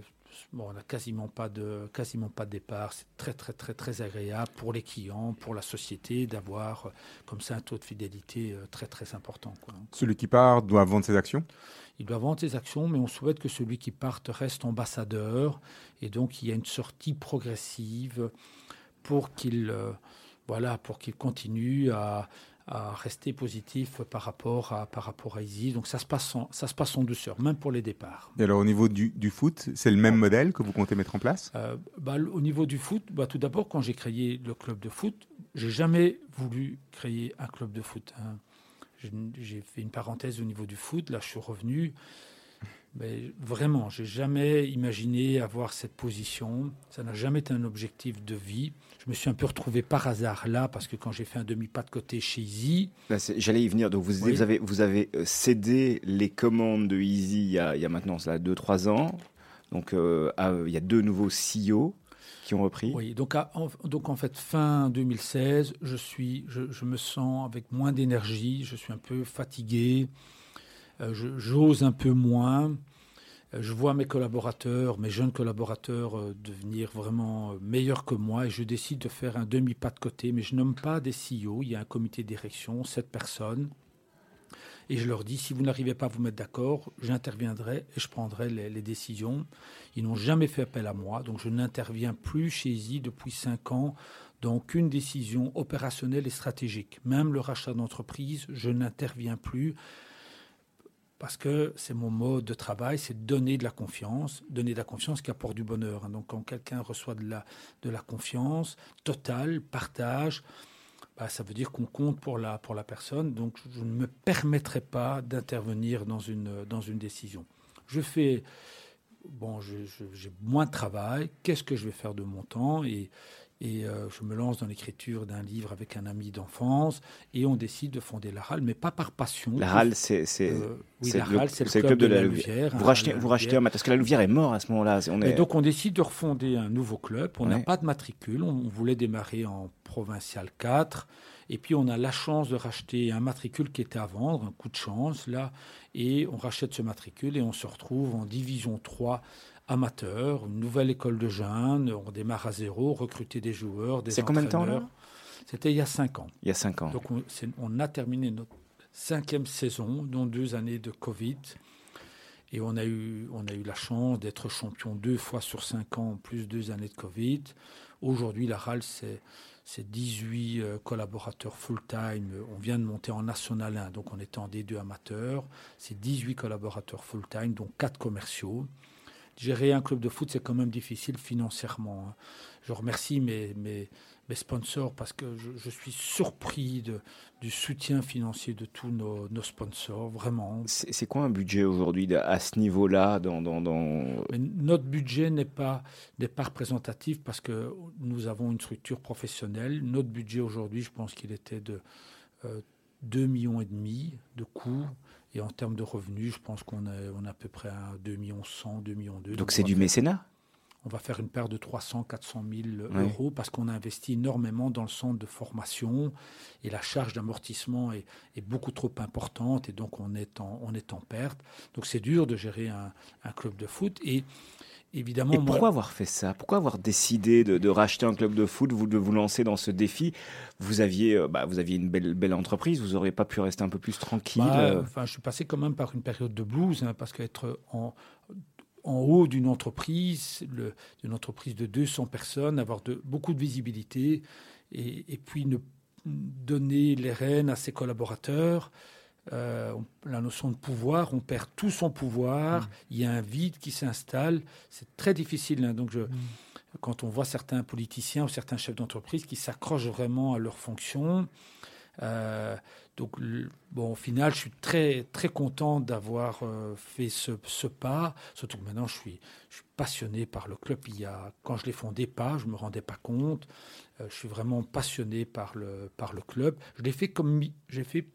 bon, on n'a quasiment pas de quasiment pas de départ. C'est très très très très agréable pour les clients, pour la société d'avoir comme ça un taux de fidélité très très important. Celui qui part doit vendre ses actions? Il doit vendre ses actions, mais on souhaite que celui qui parte reste ambassadeur, et donc il y a une sortie progressive pour qu'il voilà, pour qu'il continue à, rester positif par rapport à par rapport à Easy. Donc ça se passe en, ça se passe en douceur, même pour les départs. Et alors au niveau du, foot, c'est le même modèle que vous comptez mettre en place? Euh, bah, Au niveau du foot, bah, tout d'abord quand j'ai créé le club de foot, j'ai jamais voulu créer un club de foot. Hein. J'ai fait une parenthèse au niveau du foot. Là, je suis revenu. Mais vraiment, j'ai jamais imaginé avoir cette position. Ça n'a jamais été un objectif de vie. Je me suis un peu retrouvé par hasard là, parce que quand j'ai fait un demi-pas de côté chez Easy. J'allais y venir. Donc vous, vous, avez, vous avez euh, cédé les commandes de Easy il y a, il y a maintenant 2-3 ans. Donc euh, il y a deux nouveaux CEO qui ont repris. Oui, donc, en, donc en fait, fin 2016, je, suis, je, je me sens avec moins d'énergie, je suis un peu fatigué. Euh, j'ose un peu moins. Euh, je vois mes collaborateurs, mes jeunes collaborateurs, euh, devenir vraiment meilleurs que moi et je décide de faire un demi-pas de côté. Mais je nomme pas des CEO. Il y a un comité de direction, sept personnes. Et je leur dis, si vous n'arrivez pas à vous mettre d'accord, j'interviendrai et je prendrai les, décisions. Ils n'ont jamais fait appel à moi, donc je n'interviens plus chez I depuis cinq ans dans aucune décision opérationnelle et stratégique. Même le rachat d'entreprise, je n'interviens plus parce que c'est mon mode de travail, c'est donner de la confiance, donner de la confiance qui apporte du bonheur. Donc quand quelqu'un reçoit de la, de la confiance totale, partage, bah, ça veut dire qu'on compte pour la, pour la personne. Donc je ne me permettrai pas d'intervenir dans une, dans une décision. Je fais, bon, j'ai moins de travail, qu'est-ce que je vais faire de mon temps? Et, et euh, je me lance dans l'écriture d'un livre avec un ami d'enfance et on décide de fonder la RAL, mais pas par passion. La RAL, c'est euh, le, club, de, la, Louvière. Vous, rachetez, vous rachetez un parce que la Louvière est mort à ce moment-là. On est... donc on décide de refonder un nouveau club. On n'a pas de matricule. On voulait démarrer en provincial 4. Et puis on a la chance de racheter un matricule qui était à vendre, un coup de chance là, et on rachète ce matricule et on se retrouve en division 3 amateur, une nouvelle école de jeunes, on démarre à zéro, recruter des joueurs, des C'est combien de temps là C'était il y a cinq ans. Il y a cinq ans. Donc on, a terminé notre cinquième saison, dont deux années de Covid. Et on a eu, on a eu la chance d'être champion deux fois sur cinq ans, plus deux années de Covid. Aujourd'hui, la RAL, c'est, c'est 18 euh, collaborateurs full-time. On vient de monter en National 1, donc on était en D2 amateur. C'est 18 collaborateurs full-time, dont quatre commerciaux. Gérer un club de foot, c'est quand même difficile financièrement. hein. Je remercie mes, mes, mes sponsors parce que je, je suis surpris de, du soutien financier de tous nos, nos sponsors, vraiment. C'est quoi un budget aujourd'hui à ce niveau-là dans, dans, dans- notre budget n'est pas, pas représentatif parce que nous avons une structure professionnelle. Notre budget aujourd'hui, je pense qu'il était de euh, 2 millions et demi de coûts. Et en termes de revenus, je pense qu'on est, on est à peu près à 2 millions 100, 2 millions 2. Donc c'est du mécénat On va faire une paire de 300, 400 000 Oui. euros parce qu'on a investi énormément dans le centre de formation et la charge d'amortissement est, est beaucoup trop importante et donc on est en, on est en perte. Donc c'est dur de gérer un, un club de foot et évidemment. Et moi- pourquoi avoir fait ça? Pourquoi avoir décidé de, de racheter un club de foot, vous, de vous lancer dans ce défi? Vous aviez, euh, bah, vous aviez une belle, belle entreprise, vous n'auriez pas pu rester un peu plus tranquille Bah, euh, enfin, je suis passé quand même par une période de blues, hein, parce qu'être en, en haut d'une entreprise, d'une entreprise de 200 personnes, avoir de, beaucoup de visibilité, et, et puis ne donner les rênes à ses collaborateurs. euh, la notion de pouvoir, on perd tout son pouvoir, il y a un vide qui s'installe, c'est très difficile. hein. donc je, quand on voit certains politiciens ou certains chefs d'entreprise qui s'accrochent vraiment à leurs fonctions, euh, donc, bon, au final, je suis très, très content d'avoir euh, fait ce, ce pas. Surtout que maintenant, je suis, je suis passionné par le club. Il y a, quand je l'ai fondé, pas, je me rendais pas compte. Euh, je suis vraiment passionné par le, par le club. Je l'ai fait comme, j'ai fait.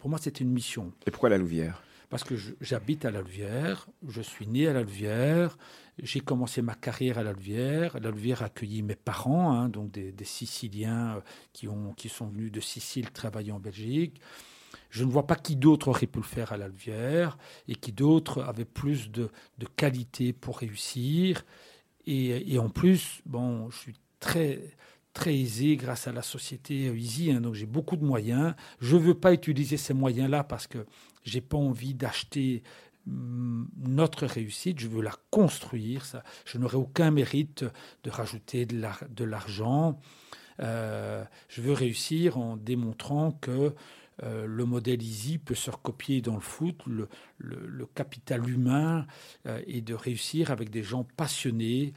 pour moi, c'était une mission Et pourquoi la Louvière? Parce que j'habite à la Louvière, je suis né à la Louvière, j'ai commencé ma carrière à la Louvière. La Louvière a accueilli mes parents, hein, donc des, Siciliens euh, qui, ont, qui sont venus de Sicile travailler en Belgique. Je ne vois pas qui d'autre aurait pu le faire à la Louvière et qui d'autre avait plus de, de qualité pour réussir. Et, en plus, bon, je suis très très aisé grâce à la société Easy, hein, donc j'ai beaucoup de moyens. Je ne veux pas utiliser ces moyens-là parce que j'ai pas envie d'acheter notre réussite, je veux la construire. Je n'aurai aucun mérite de rajouter de l'ar- de l'argent. Euh, je veux réussir en démontrant que euh, le modèle Easy peut se recopier dans le foot, le, capital humain, euh, et de réussir avec des gens passionnés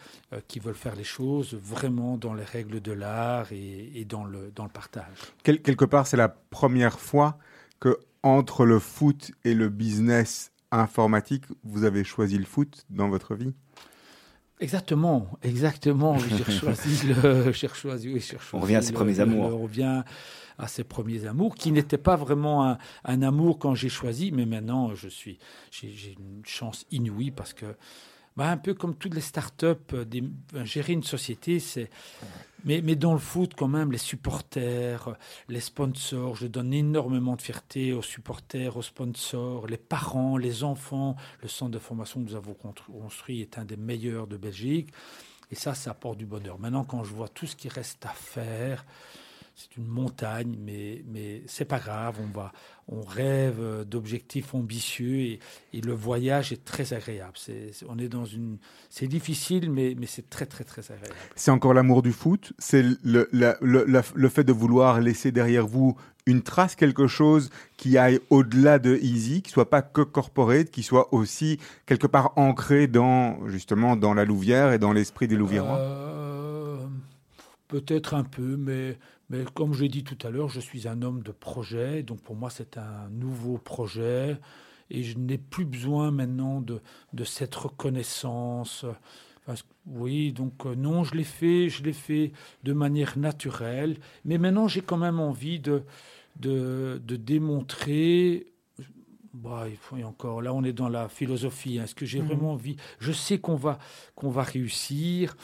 qui veulent faire les choses vraiment dans les règles de l'art et, dans, le, partage. Quel- quelque part, c'est la première fois que entre le foot et le business informatique, vous avez choisi le foot dans votre vie? Exactement, exactement. Oui, J'ai choisi le. J'ai choisi, oui, j'ai choisi revient à ses le- premiers le- amours. On revient à ses premiers amours, qui n'étaient pas vraiment un, un amour quand j'ai choisi, mais maintenant je suis, j'ai j'ai une chance inouïe parce que, bah, un peu comme toutes les startups, euh, ben, gérer une société, c'est. Mais, mais dans le foot, quand même, les supporters, euh, les sponsors, je donne énormément de fierté aux supporters, aux sponsors, les parents, les enfants. Le centre de formation que nous avons construit est un des meilleurs de Belgique. Et ça, ça apporte du bonheur. Maintenant, quand je vois tout ce qui reste à faire, c'est une montagne, mais, mais c'est pas grave. On, va, on rêve euh, d'objectifs ambitieux et, et le voyage est très agréable. C'est, c'est- on est dans une. C'est difficile, mais, mais c'est très, très, très agréable. C'est encore l'amour du foot, c'est le, la- le, la- le fait de vouloir laisser derrière vous une trace, quelque chose qui aille au-delà de Easy, qui soit pas que corporate, qui soit aussi quelque part ancré dans justement dans la Louvière et dans l'esprit des Louviérois? Euh, Peut-être un peu, mais, mais comme je l'ai dit tout à l'heure, je suis un homme de projet, donc pour moi c'est un nouveau projet, et je n'ai plus besoin maintenant de, de cette reconnaissance. Oui, donc euh, non, je l'ai fait, je l'ai fait de manière naturelle, mais maintenant j'ai quand même envie de, de, de démontrer. Bah, il faut y encore. Là, on est dans la philosophie. hein. Est-ce que j'ai Mhm. vraiment envie? Je sais qu'on va qu'on va réussir.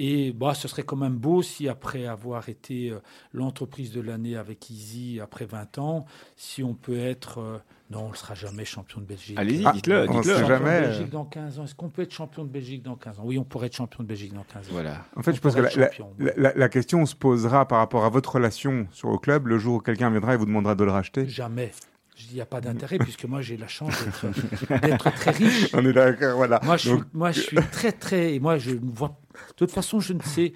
Et bah, ce serait quand même beau si, après avoir été euh, l'entreprise de l'année avec Easy après 20 ans, si on peut être. euh, non, on ne sera jamais champion de Belgique. Allez-y, Ah, dites-le, sait Champion jamais. de Belgique dans 15 ans. Est-ce qu'on peut être champion de Belgique dans 15 ans? Oui, on pourrait être champion de Belgique dans 15 ans. Voilà. En fait, On je pense que champion, la- la- la question se posera par rapport à votre relation sur le club le jour où quelqu'un viendra et vous demandera de le racheter? Jamais. Je dis, il n'y a pas d'intérêt puisque moi, j'ai la chance d'être- très riche. On est d'accord, voilà. Moi, je, donc, suis, moi, je suis très, très. Et moi, je vois. De toute façon, je ne sais.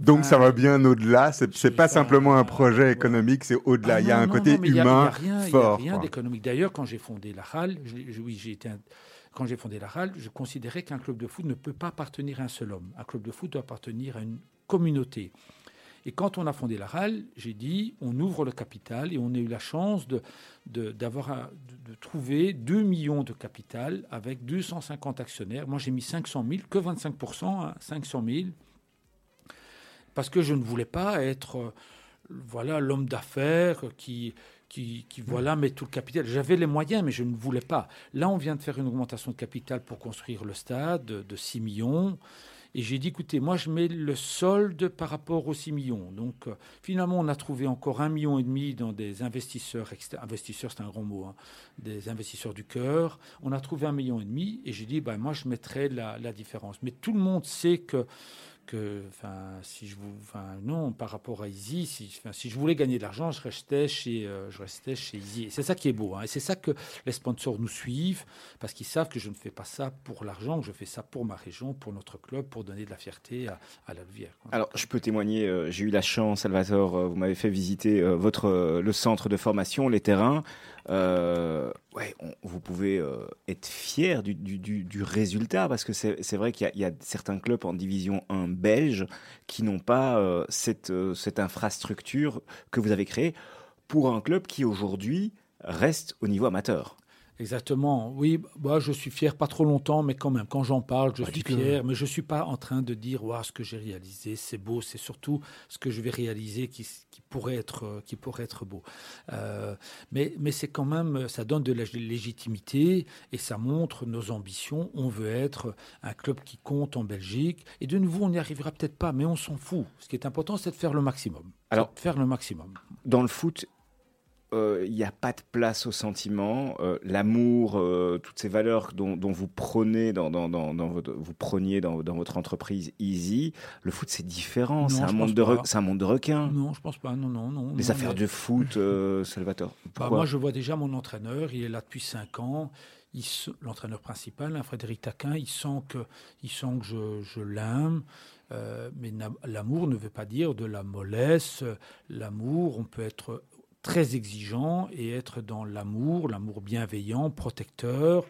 donc ça va bien au-delà. C'est c'est pas simplement un projet économique, c'est au-delà. Ah Il y a un non, côté non, mais il y a- humain il y a rien, fort. Il n'y a rien d'économique. D'ailleurs, quand j'ai fondé la RAL, je- je- oui, j'ai été un- quand j'ai fondé la RAL, je considérais qu'un club de foot ne peut pas appartenir à un seul homme. Un club de foot doit appartenir à une communauté. Et quand on a fondé la RAL, j'ai dit on ouvre le capital et on a eu la chance de, de, d'avoir de, trouver 2 millions de capital avec 250 actionnaires. Moi, j'ai mis 500 000, que 25%, hein, 500 000, parce que je ne voulais pas être euh, voilà l'homme d'affaires qui, qui, qui, voilà, met tout le capital. J'avais les moyens, mais je ne voulais pas. Là, on vient de faire une augmentation de capital pour construire le stade de, de 6 millions. Et j'ai dit, écoutez, moi, je mets le solde par rapport aux 6 millions. Donc, euh, finalement, on a trouvé encore un million dans des investisseurs. Investisseurs, c'est un grand mot. hein, des investisseurs du cœur. On a trouvé un million et demi. Et j'ai dit, ben, moi, je mettrai la différence. Mais tout le monde sait que que, enfin, si je vous, enfin, non, par rapport à Easy, si, enfin, si je voulais gagner de l'argent, je restais chez, euh, je restais chez Easy. C'est ça qui est beau, hein, et c'est ça que les sponsors nous suivent, parce qu'ils savent que je ne fais pas ça pour l'argent, je fais ça pour ma région, pour notre club, pour donner de la fierté à, à la Louvière. Alors, je peux témoigner, euh, j'ai eu la chance, Salvatore, euh, vous m'avez fait visiter euh, votre, le centre de formation, les terrains. Ouais, vous pouvez être fier du, du- du- résultat parce que c'est vrai qu'il y, y a certains clubs en division 1 belge qui n'ont pas euh, euh, cette infrastructure que vous avez créée pour un club qui aujourd'hui reste au niveau amateur. Exactement. Oui, moi je suis fier, pas trop longtemps, mais quand même, quand j'en parle, je Bah, suis fier. Mais je suis pas en train de dire, waouh, ce que j'ai réalisé, c'est beau. C'est surtout ce que je vais réaliser qui, qui pourrait être, euh, qui pourrait être beau. Euh, mais mais c'est quand même, ça donne de la légitimité et ça montre nos ambitions. On veut être un club qui compte en Belgique. Et de nouveau, on n'y arrivera peut-être pas, mais on s'en fout. Ce qui est important, c'est de faire le maximum. Alors- faire le maximum. Dans le foot, euh, il n'y a pas de place au sentiment, euh, l'amour, euh, toutes ces valeurs dont, dont vous prenez dans, dans, dans, dans votre, vous preniez dans, votre entreprise Easy. Le foot, c'est différent. C'est un monde de, re- pas. c'est un monde de requins. Non, je pense pas. Non, non, non. Les non, affaires mais- de foot, euh, Salvatore. Bah, moi, je vois déjà mon entraîneur, il est là depuis 5 ans. L'entraîneur principal, hein, Frédéric Taquin, il sent que, il sent que je, je l'aime. Euh, mais l'amour ne veut pas dire de la mollesse. L'amour, on peut être très exigeant et être dans l'amour, l'amour bienveillant, protecteur.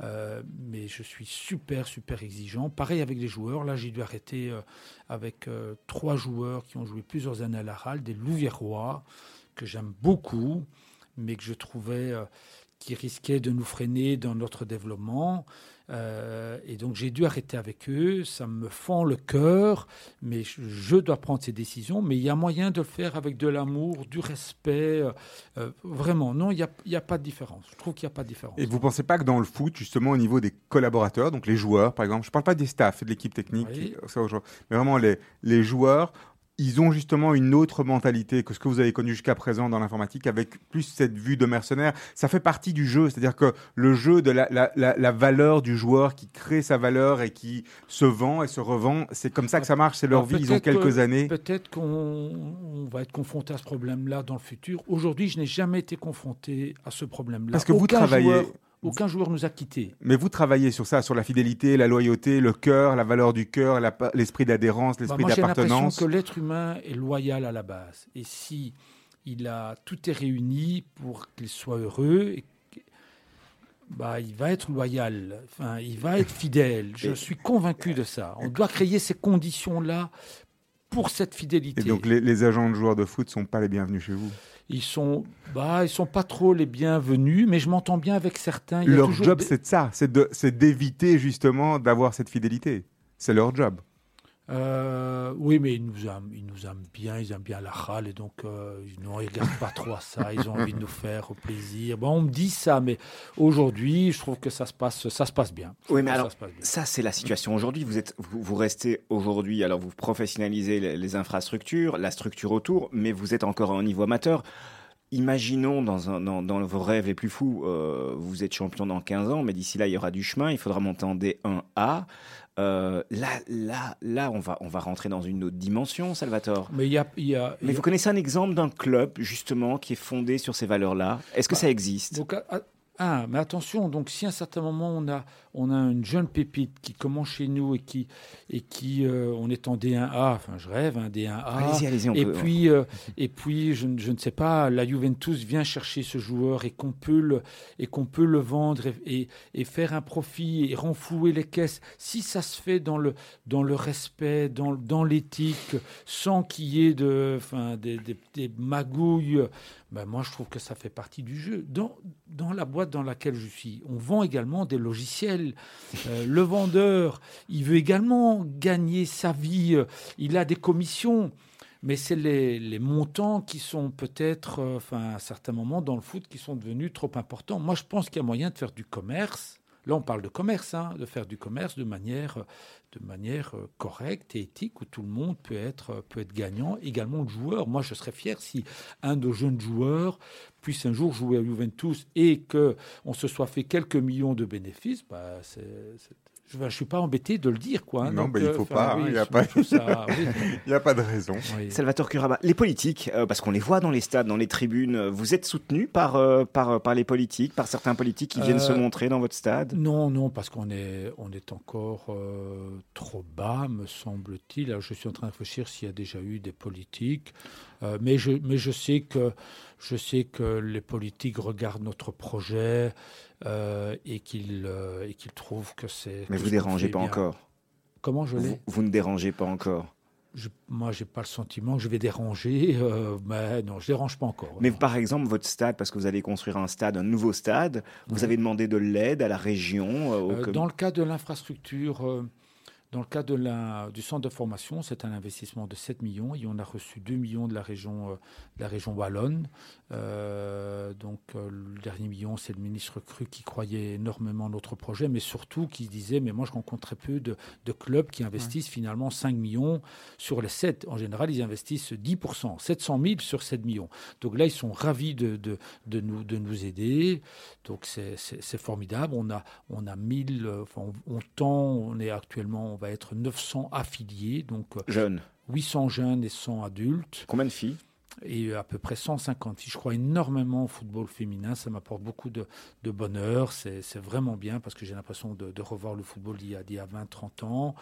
Euh, mais je suis super, super exigeant. Pareil avec les joueurs. Là, j'ai dû arrêter euh, avec euh, trois joueurs qui ont joué plusieurs années à la RAL, des Louviérois, que j'aime beaucoup, mais que je trouvais qui risquaient de nous freiner dans notre développement. Euh, et donc j'ai dû arrêter avec eux. Ça me fend le cœur, mais je, dois prendre ces décisions. Mais il y a moyen de le faire avec de l'amour, du respect. euh, euh, vraiment, non, il n'y a, pas de différence. Je trouve qu'il n'y a pas de différence. Et vous pensez pas que dans le foot, justement, au niveau des collaborateurs, donc les joueurs, par exemple, je parle pas des staffs et de l'équipe technique, Oui. ça, je- mais vraiment les, les joueurs, ils ont justement une autre mentalité que ce que vous avez connu jusqu'à présent dans l'informatique, avec plus cette vue de mercenaire. Ça fait partie du jeu, c'est-à-dire que le jeu de la, la, la, la valeur du joueur qui crée sa valeur et qui se vend et se revend, c'est comme ça que ça marche, c'est leur Alors, vie, ils ont quelques années. Peut-être qu'on on va être confronté à ce problème-là dans le futur. Aujourd'hui, je n'ai jamais été confronté à ce problème-là. Parce que vous travaillez- joueur- aucun joueur nous a quittés. Mais vous travaillez sur ça, sur la fidélité, la loyauté, le cœur, la valeur du cœur, l'esprit d'adhérence, Bah, l'esprit moi, j'ai l'impression d'appartenance. que l'être humain est loyal à la base. Et si il a tout est réuni pour qu'il soit heureux, et bah, il va être loyal. Enfin, il va être fidèle. Je suis convaincu de ça. On doit créer ces conditions-là pour cette fidélité. Et donc les, les agents de joueurs de foot sont pas les bienvenus chez vous? Ils sont, bah, ils sont pas trop les bienvenus, mais je m'entends bien avec certains. Il Leur job, des- c'est de ça, c'est de- c'est d'éviter justement d'avoir cette fidélité. C'est leur job. Euh, oui, mais ils nous aiment, ils nous aiment bien, ils aiment bien la râle et donc euh, ils ne regardent pas trop à ça. Ils ont envie de nous faire plaisir. Bon, on me dit ça, mais aujourd'hui, je trouve que ça se passe, ça se passe bien. Oui, mais Ça alors, bien. ça, c'est la situation aujourd'hui. Vous, êtes, vous, vous restez aujourd'hui, alors vous professionnalisez les, les infrastructures, la structure autour, mais vous êtes encore à un niveau amateur. Imaginons dans, un, dans, dans vos rêves les plus fous, euh, vous êtes champion dans 15 ans, mais d'ici là, il y aura du chemin, il faudra monter en D1A. Euh, là, là, là on, va, on va rentrer dans une autre dimension, Salvatore. Mais il y a, y a- Mais y a- vous connaissez un exemple d'un club, justement, qui est fondé sur ces valeurs-là? Est-ce que ça existe? Donc, à- à- ah, mais attention, donc si à un certain moment on a, on a une jeune pépite qui commence chez nous et qui, et qui euh, on est en D1A, enfin je rêve, un D1A. Allez-y, allez-y, on Et peut. puis, euh, et puis je, ne- je ne sais pas, la Juventus vient chercher ce joueur et qu'on peut le, et qu'on peut le vendre et, et- et faire un profit et renflouer les caisses. Si ça se fait dans le, dans le respect, dans, dans l'éthique, sans qu'il y ait de, enfin, des, des- des magouilles, ben moi je trouve que ça fait partie du jeu. Dans, dans la boîte dans laquelle je suis, on vend également des logiciels. Euh, le vendeur, il veut également gagner sa vie. Il a des commissions. Mais c'est les, les montants qui sont peut-être, euh, enfin, à certains moments dans le foot, qui sont devenus trop importants. Moi, je pense qu'il y a moyen de faire du commerce. Là, on parle de commerce, hein, de faire du commerce de manière, de manière euh, correcte et éthique, où tout le monde peut être, euh, peut être gagnant. Également le joueur. Moi, je serais fier si un de jeunes joueurs puisse un jour jouer à Juventus et que on se soit fait quelques millions de bénéfices. Bah, c'est- je ne suis pas embêté de le dire, quoi. hein. Non, Donc, bah, il euh, faut enfin, pas, oui, il y a je pas- trouve ça- oui, Il n'y a pas de raison. oui. Salvatore Curaba, les politiques, euh, parce qu'on les voit dans les stades, dans les tribunes, euh, vous êtes soutenu par, euh, par, par les politiques, par certains politiques qui viennent Euh, se montrer dans votre stade? Non, non, parce qu'on est, on est encore euh, trop bas, me semble-t-il. Je suis en train de réfléchir s'il y a déjà eu des politiques, Euh, mais, je, mais je sais que je sais que les politiques regardent notre projet euh, et qu'ils euh, et qu'ils trouvent que c'est. Mais vous qu'on dérangez pas bien. encore. Comment je l'ai Vous, vous ne dérangez pas encore. Je- Moi, j'ai pas le sentiment que je vais déranger. euh, mais non, je dérange pas encore. Mais non. par exemple, votre stade, parce que vous allez construire un stade, un nouveau stade, vous Oui. avez demandé de l'aide à la région euh, Euh, dans le cas de l'infrastructure, dans le cas de la, du centre de formation, c'est un investissement de 7 millions et on a reçu 2 millions de la région, euh, de la région wallonne. Euh, donc euh, le dernier million, c'est le ministre Cru qui croyait énormément à notre projet, mais surtout qui disait, mais moi je rencontre très peu de, de clubs qui investissent finalement 5 millions sur les 7. En général, ils investissent 10%, 700 000 sur 7 millions. Donc là, ils sont ravis de, de, de nous, de nous aider. Donc c'est- formidable. On a, on a 1000, euh, enfin, on, on tend, on est actuellement, on va être 900 affiliés, donc euh, Jeune. 800 jeunes et 100 adultes, Combien de filles? Et à peu près 150 filles. Je crois énormément au football féminin, ça m'apporte beaucoup de, de bonheur, c'est vraiment bien parce que j'ai l'impression de, de revoir le football d'il y a, a 20-30 ans.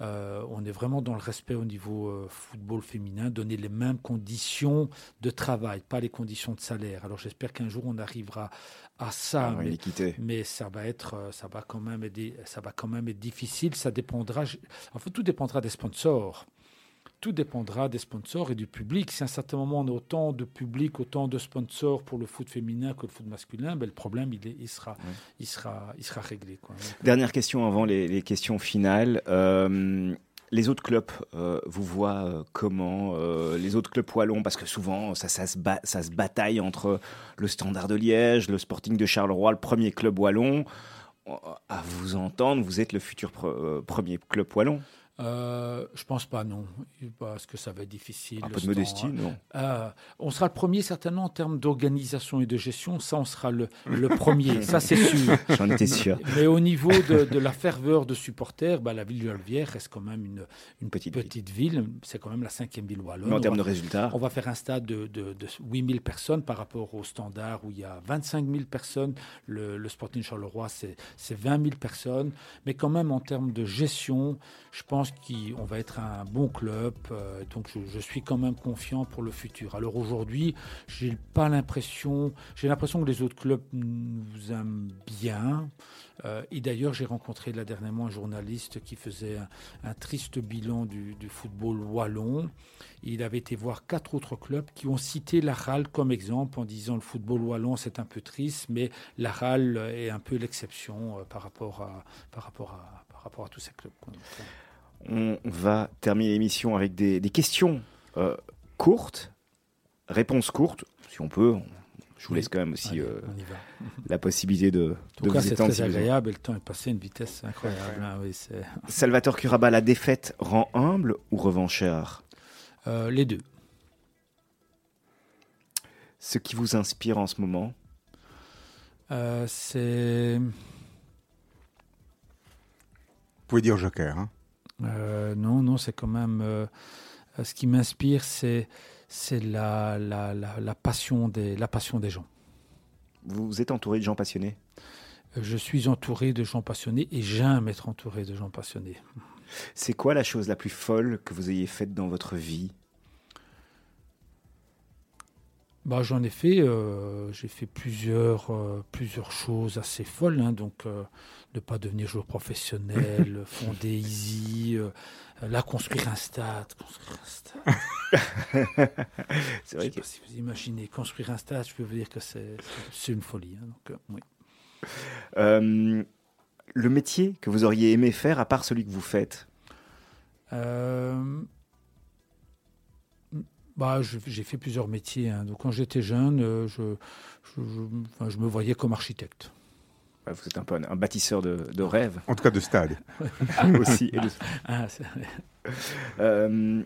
Euh, on est vraiment dans le respect au niveau euh, football féminin, donner les mêmes conditions de travail, pas les conditions de salaire. Alors j'espère qu'un jour on arrivera à ça. Ah, mais- ça va être, euh, ça va quand même être, ça va quand même être difficile. Ça dépendra, en fait, tout dépendra des sponsors. Tout dépendra des sponsors et du public. Si à un certain moment on a autant de public, autant de sponsors pour le foot féminin que le foot masculin, ben, le problème il, est- il sera, il sera, il sera réglé. Quoi. Dernière question avant les, les questions finales. Euh, les autres clubs euh, vous voient euh, comment euh, Les autres clubs wallons, parce que souvent ça, se bataille entre le Standard de Liège, le Sporting de Charleroi, le premier club wallon. À vous entendre, vous êtes le futur pre- premier club wallon. Euh, je pense pas non, parce que ça va être difficile. Un peu de modestie, non Euh, on sera le premier certainement en termes d'organisation et de gestion. Ça, on sera le, le premier. ça, c'est sûr. J'en étais sûr. Mais au niveau de, de la ferveur de supporters, bah, la ville de Alvière reste quand même une, une Petite petite, ville. ville. C'est quand même la cinquième ville wallonne. Mais en termes de résultats, on va faire un stade de, de, de 8000 personnes par rapport au standard où il y a 25 000 personnes. Le, le Sporting Charleroi, c'est c'est 20 000 personnes. Mais quand même, en termes de gestion, je pense qu'on va être un bon club. euh, donc, je, suis quand même confiant pour le futur. Alors aujourd'hui, j'ai pas l'impression, j'ai l'impression que les autres clubs nous aiment bien. Euh, et d'ailleurs, j'ai rencontré là dernièrement un journaliste qui faisait un, triste bilan du, football wallon. Il avait été voir quatre autres clubs qui ont cité la RAL comme exemple en disant le football wallon c'est un peu triste, mais la RAL est un peu l'exception euh, par rapport à par rapport à tous ces clubs. On va terminer l'émission avec des, des questions euh, courtes, réponses courtes, si on peut. Je vous laisse quand même aussi Allez, euh, on y va. la possibilité de, En tout de cas, vous c'est très agréable et le temps est passé à une vitesse incroyable. Oui, c'est- Salvatore Curaba, la défaite rend humble ou revanchard Euh, les deux. Ce qui vous inspire en ce moment Euh, c'est. Vous pouvez dire Joker. Hein. Euh, non, non, c'est quand même. euh, ce qui m'inspire, c'est c'est la, la, la, la passion des la passion des gens. Vous êtes entouré de gens passionnés? Je suis entouré de gens passionnés et j'aime être entouré de gens passionnés. C'est quoi la chose la plus folle que vous ayez faite dans votre vie? Bah, j'en ai fait, euh, j'ai fait plusieurs, euh, plusieurs choses assez folles. hein, donc, euh, ne pas devenir joueur professionnel, fonder Easy, euh, là construire un stade, construire un stade. C'est Je vrai sais que pas si vous imaginez construire un stade, je peux vous dire que c'est c'est une folie. hein, donc, euh, oui. Euh, le métier que vous auriez aimé faire à part celui que vous faites? Euh, bah, je- j'ai fait plusieurs métiers. hein. Donc, quand j'étais jeune, je, je, je- enfin, je me voyais comme architecte. Vous êtes un peu un, un bâtisseur de, de rêves En tout cas, de stade. aussi. et de- Ah, c'est- Euh,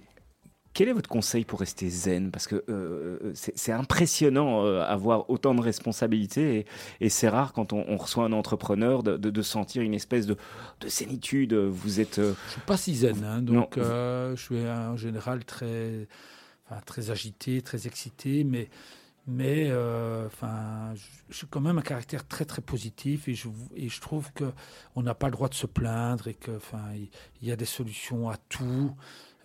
quel est votre conseil pour rester zen? Parce que euh, c'est c'est impressionnant euh, avoir autant de responsabilités et, et c'est rare quand on, on reçoit un entrepreneur de, de- de sentir une espèce de, de zénitude. Vous êtes euh, Je suis pas si zen, hein, donc euh, je suis en général très, enfin, très agité, très excité, mais, mais euh, enfin, suis quand même un caractère très très positif et je, et je trouve que on n'a pas le droit de se plaindre et que, enfin, il, y a des solutions à tout.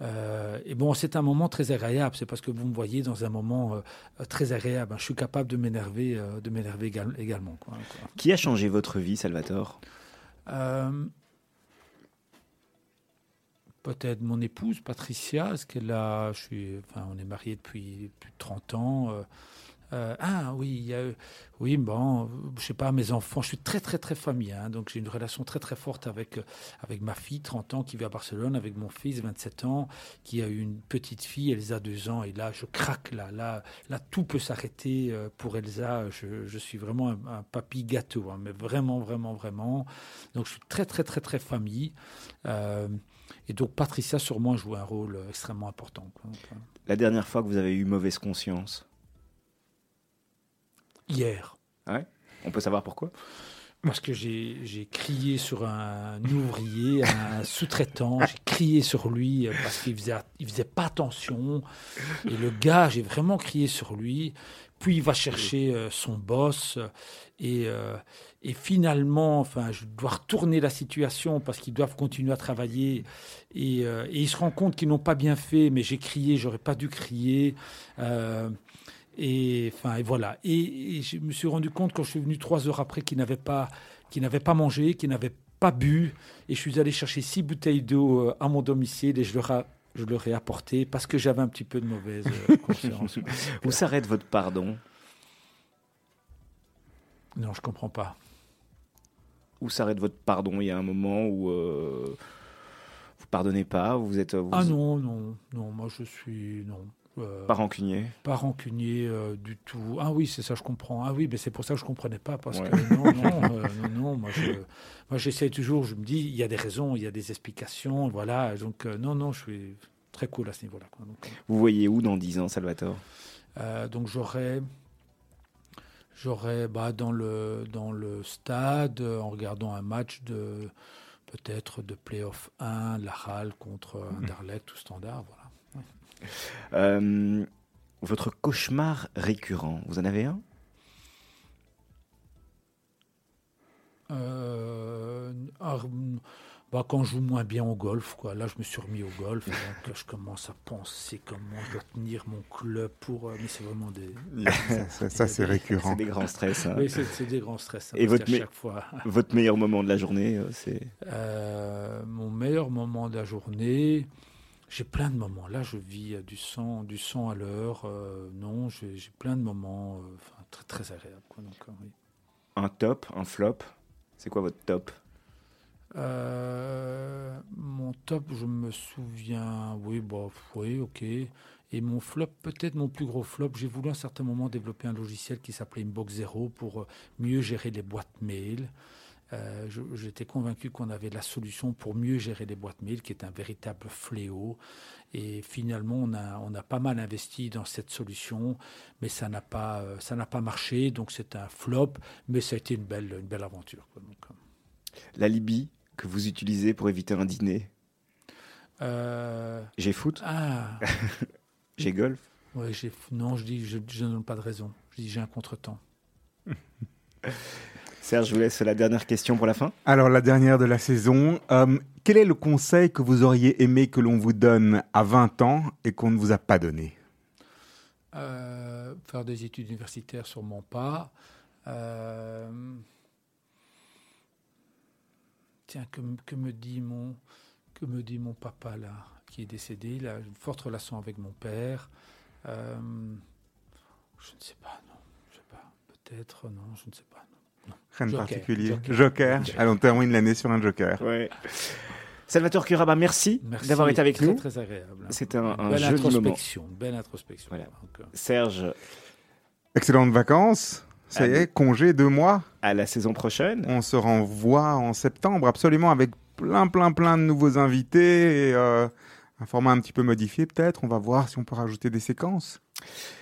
Euh, et bon, c'est un moment très agréable. C'est parce que vous me voyez dans un moment euh, très agréable. Je suis capable de m'énerver, euh, de m'énerver égal- également. quoi, quoi. qui a changé votre vie, Salvatore? Peut-être mon épouse, Patricia, parce qu'elle a, je suis, enfin, on est mariés depuis plus de 30 ans. Euh, ah oui, oui, bon, je sais pas, mes enfants, je suis très très très familier, hein, donc j'ai une relation très très forte avec, euh, avec ma fille, 30 ans, qui vit à Barcelone, avec mon fils, 27 ans, qui a une petite fille, Elsa, 2 ans, et là, je craque, là, là, là tout peut s'arrêter euh, pour Elsa, je, je suis vraiment un, papy gâteau, hein, mais vraiment, vraiment, vraiment. Donc je suis très très très très famille. Et donc Patricia moi joue un rôle extrêmement important. La dernière fois que vous avez eu mauvaise conscience? Hier, On peut savoir pourquoi? Parce que j'ai crié sur un ouvrier, un sous-traitant, j'ai crié sur lui parce qu'il faisait, il faisait pas attention. Et le gars, j'ai vraiment crié sur lui. Puis il va chercher euh, son boss. Et, euh, et finalement, enfin, je dois retourner la situation parce qu'ils doivent continuer à travailler. Et, euh, et ils se rendent compte qu'ils n'ont pas bien fait, mais j'ai crié, j'aurais pas dû crier. Euh, et enfin, et voilà. Et, et je me suis rendu compte quand je suis venu trois heures après qu'ils n'avaient pas, pas mangé, qu'ils n'avaient pas bu. Et je suis allé chercher six bouteilles d'eau euh, à mon domicile et je leur, a- je leur ai apporté parce que j'avais un petit peu de mauvaise euh, conscience. Où s'arrête votre pardon? Non, je comprends pas. Où s'arrête votre pardon? Il y a un moment où euh, vous pardonnez pas, vous êtes vous- Ah non, non, non. Moi, je suis non. Euh, pas rancunier. pas rancunier euh, du tout. Ah oui, c'est ça, je comprends. Ah oui, mais c'est pour ça que je comprenais pas parce Ouais. que non, non, euh, non, non, moi je, moi j'essaie toujours. Je me dis, il y a des raisons, il y a des explications, voilà. Donc non, non, je suis très cool à ce niveau-là. quoi. Donc, Vous voyez où dans 10 ans, Salvatore? Donc j'aurais, j'aurais bah, dans le dans le stade en regardant un match de peut-être de playoff 1, la Halle contre. Anderlecht ou Standard, voilà. Euh, Votre cauchemar récurrent, vous en avez un? Euh, ah, bah, quand je joue moins bien au golf, quoi. Là, je me suis remis au golf. donc, je commence à penser comment je dois tenir mon club pour. euh, mais c'est vraiment des. Ça, c'est récurrent. C'est des grands stress. hein. Oui, c'est des grands stress. hein, Et votre chaque fois. Votre meilleur moment de la journée, c'est? Euh, mon meilleur moment de la journée. J'ai plein de moments. Là, je vis euh, du sang, du sang à l'heure. euh, non, j'ai plein de moments euh, très, très agréables. Quoi, donc, oui. un top, un flop. C'est quoi votre top? Euh, mon top, je me souviens, oui, bon, oui, ok. Et mon flop, peut-être mon plus gros flop, j'ai voulu à un certain moment développer un logiciel qui s'appelait Inbox Zero pour mieux gérer les boîtes mail. Euh, J'étais convaincu qu'on avait la solution pour mieux gérer les boîtes mail, qui est un véritable fléau. Et finalement, on a, on a pas mal investi dans cette solution, mais ça n'a pas, euh, ça pas marché. Donc c'est un flop, mais ça a été une belle, une belle aventure. Donc, euh, La Libye que vous utilisez pour éviter un dîner. euh, J'ai foot, ah, j'ai golf. ouais, j'ai, non, je dis, je, je ne donne pas de raison. Je dis, j'ai un contretemps. Serge, je vous laisse la dernière question pour la fin. Alors, la dernière de la saison. Euh, quel est le conseil que vous auriez aimé que l'on vous donne à 20 ans et qu'on ne vous a pas donné? Euh, faire des études universitaires, sûrement pas. Euh, tiens, que, me dit mon que me dit mon papa là, qui est décédé Il a une forte relation avec mon père. Euh, je ne sais pas, non. Je sais pas. Peut-être, non, je ne sais pas. Rien de Joker, particulier. Joker. Joker. Allez, on termine l'année sur un joker. Ouais. Salvatore Curaba, merci, Merci. d'avoir été avec très, nous. Très agréable. C'était un, un belle joli moment. introspection. Belle introspection. Voilà. Donc, euh, Serge, Excellentes vacances. Ça y est, congé deux mois. à la saison prochaine. On se renvoie en septembre, absolument, avec plein, plein, plein de nouveaux invités et euh, un format un petit peu modifié peut-être. On va voir si on peut rajouter des séquences.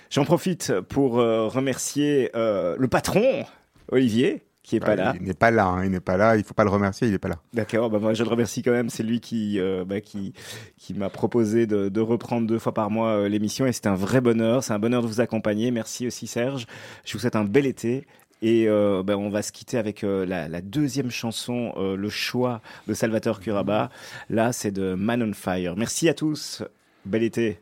J'en profite pour euh, remercier euh, le patron, Olivier, qui est pas Ouais, là. Il n'est pas là, hein, il n'est pas là. Il faut pas le remercier, il n'est pas là. D'accord, bah moi je le remercie quand même. C'est lui qui euh, bah, qui qui m'a proposé de, de reprendre deux fois par mois euh, l'émission et c'est un vrai bonheur. C'est un bonheur de vous accompagner. Merci aussi Serge. Je vous souhaite un bel été. Et euh, bah, on va se quitter avec la, la deuxième chanson, le choix de Salvatore Curaba. Là, c'est de Man on Fire. Merci à tous. Bel été.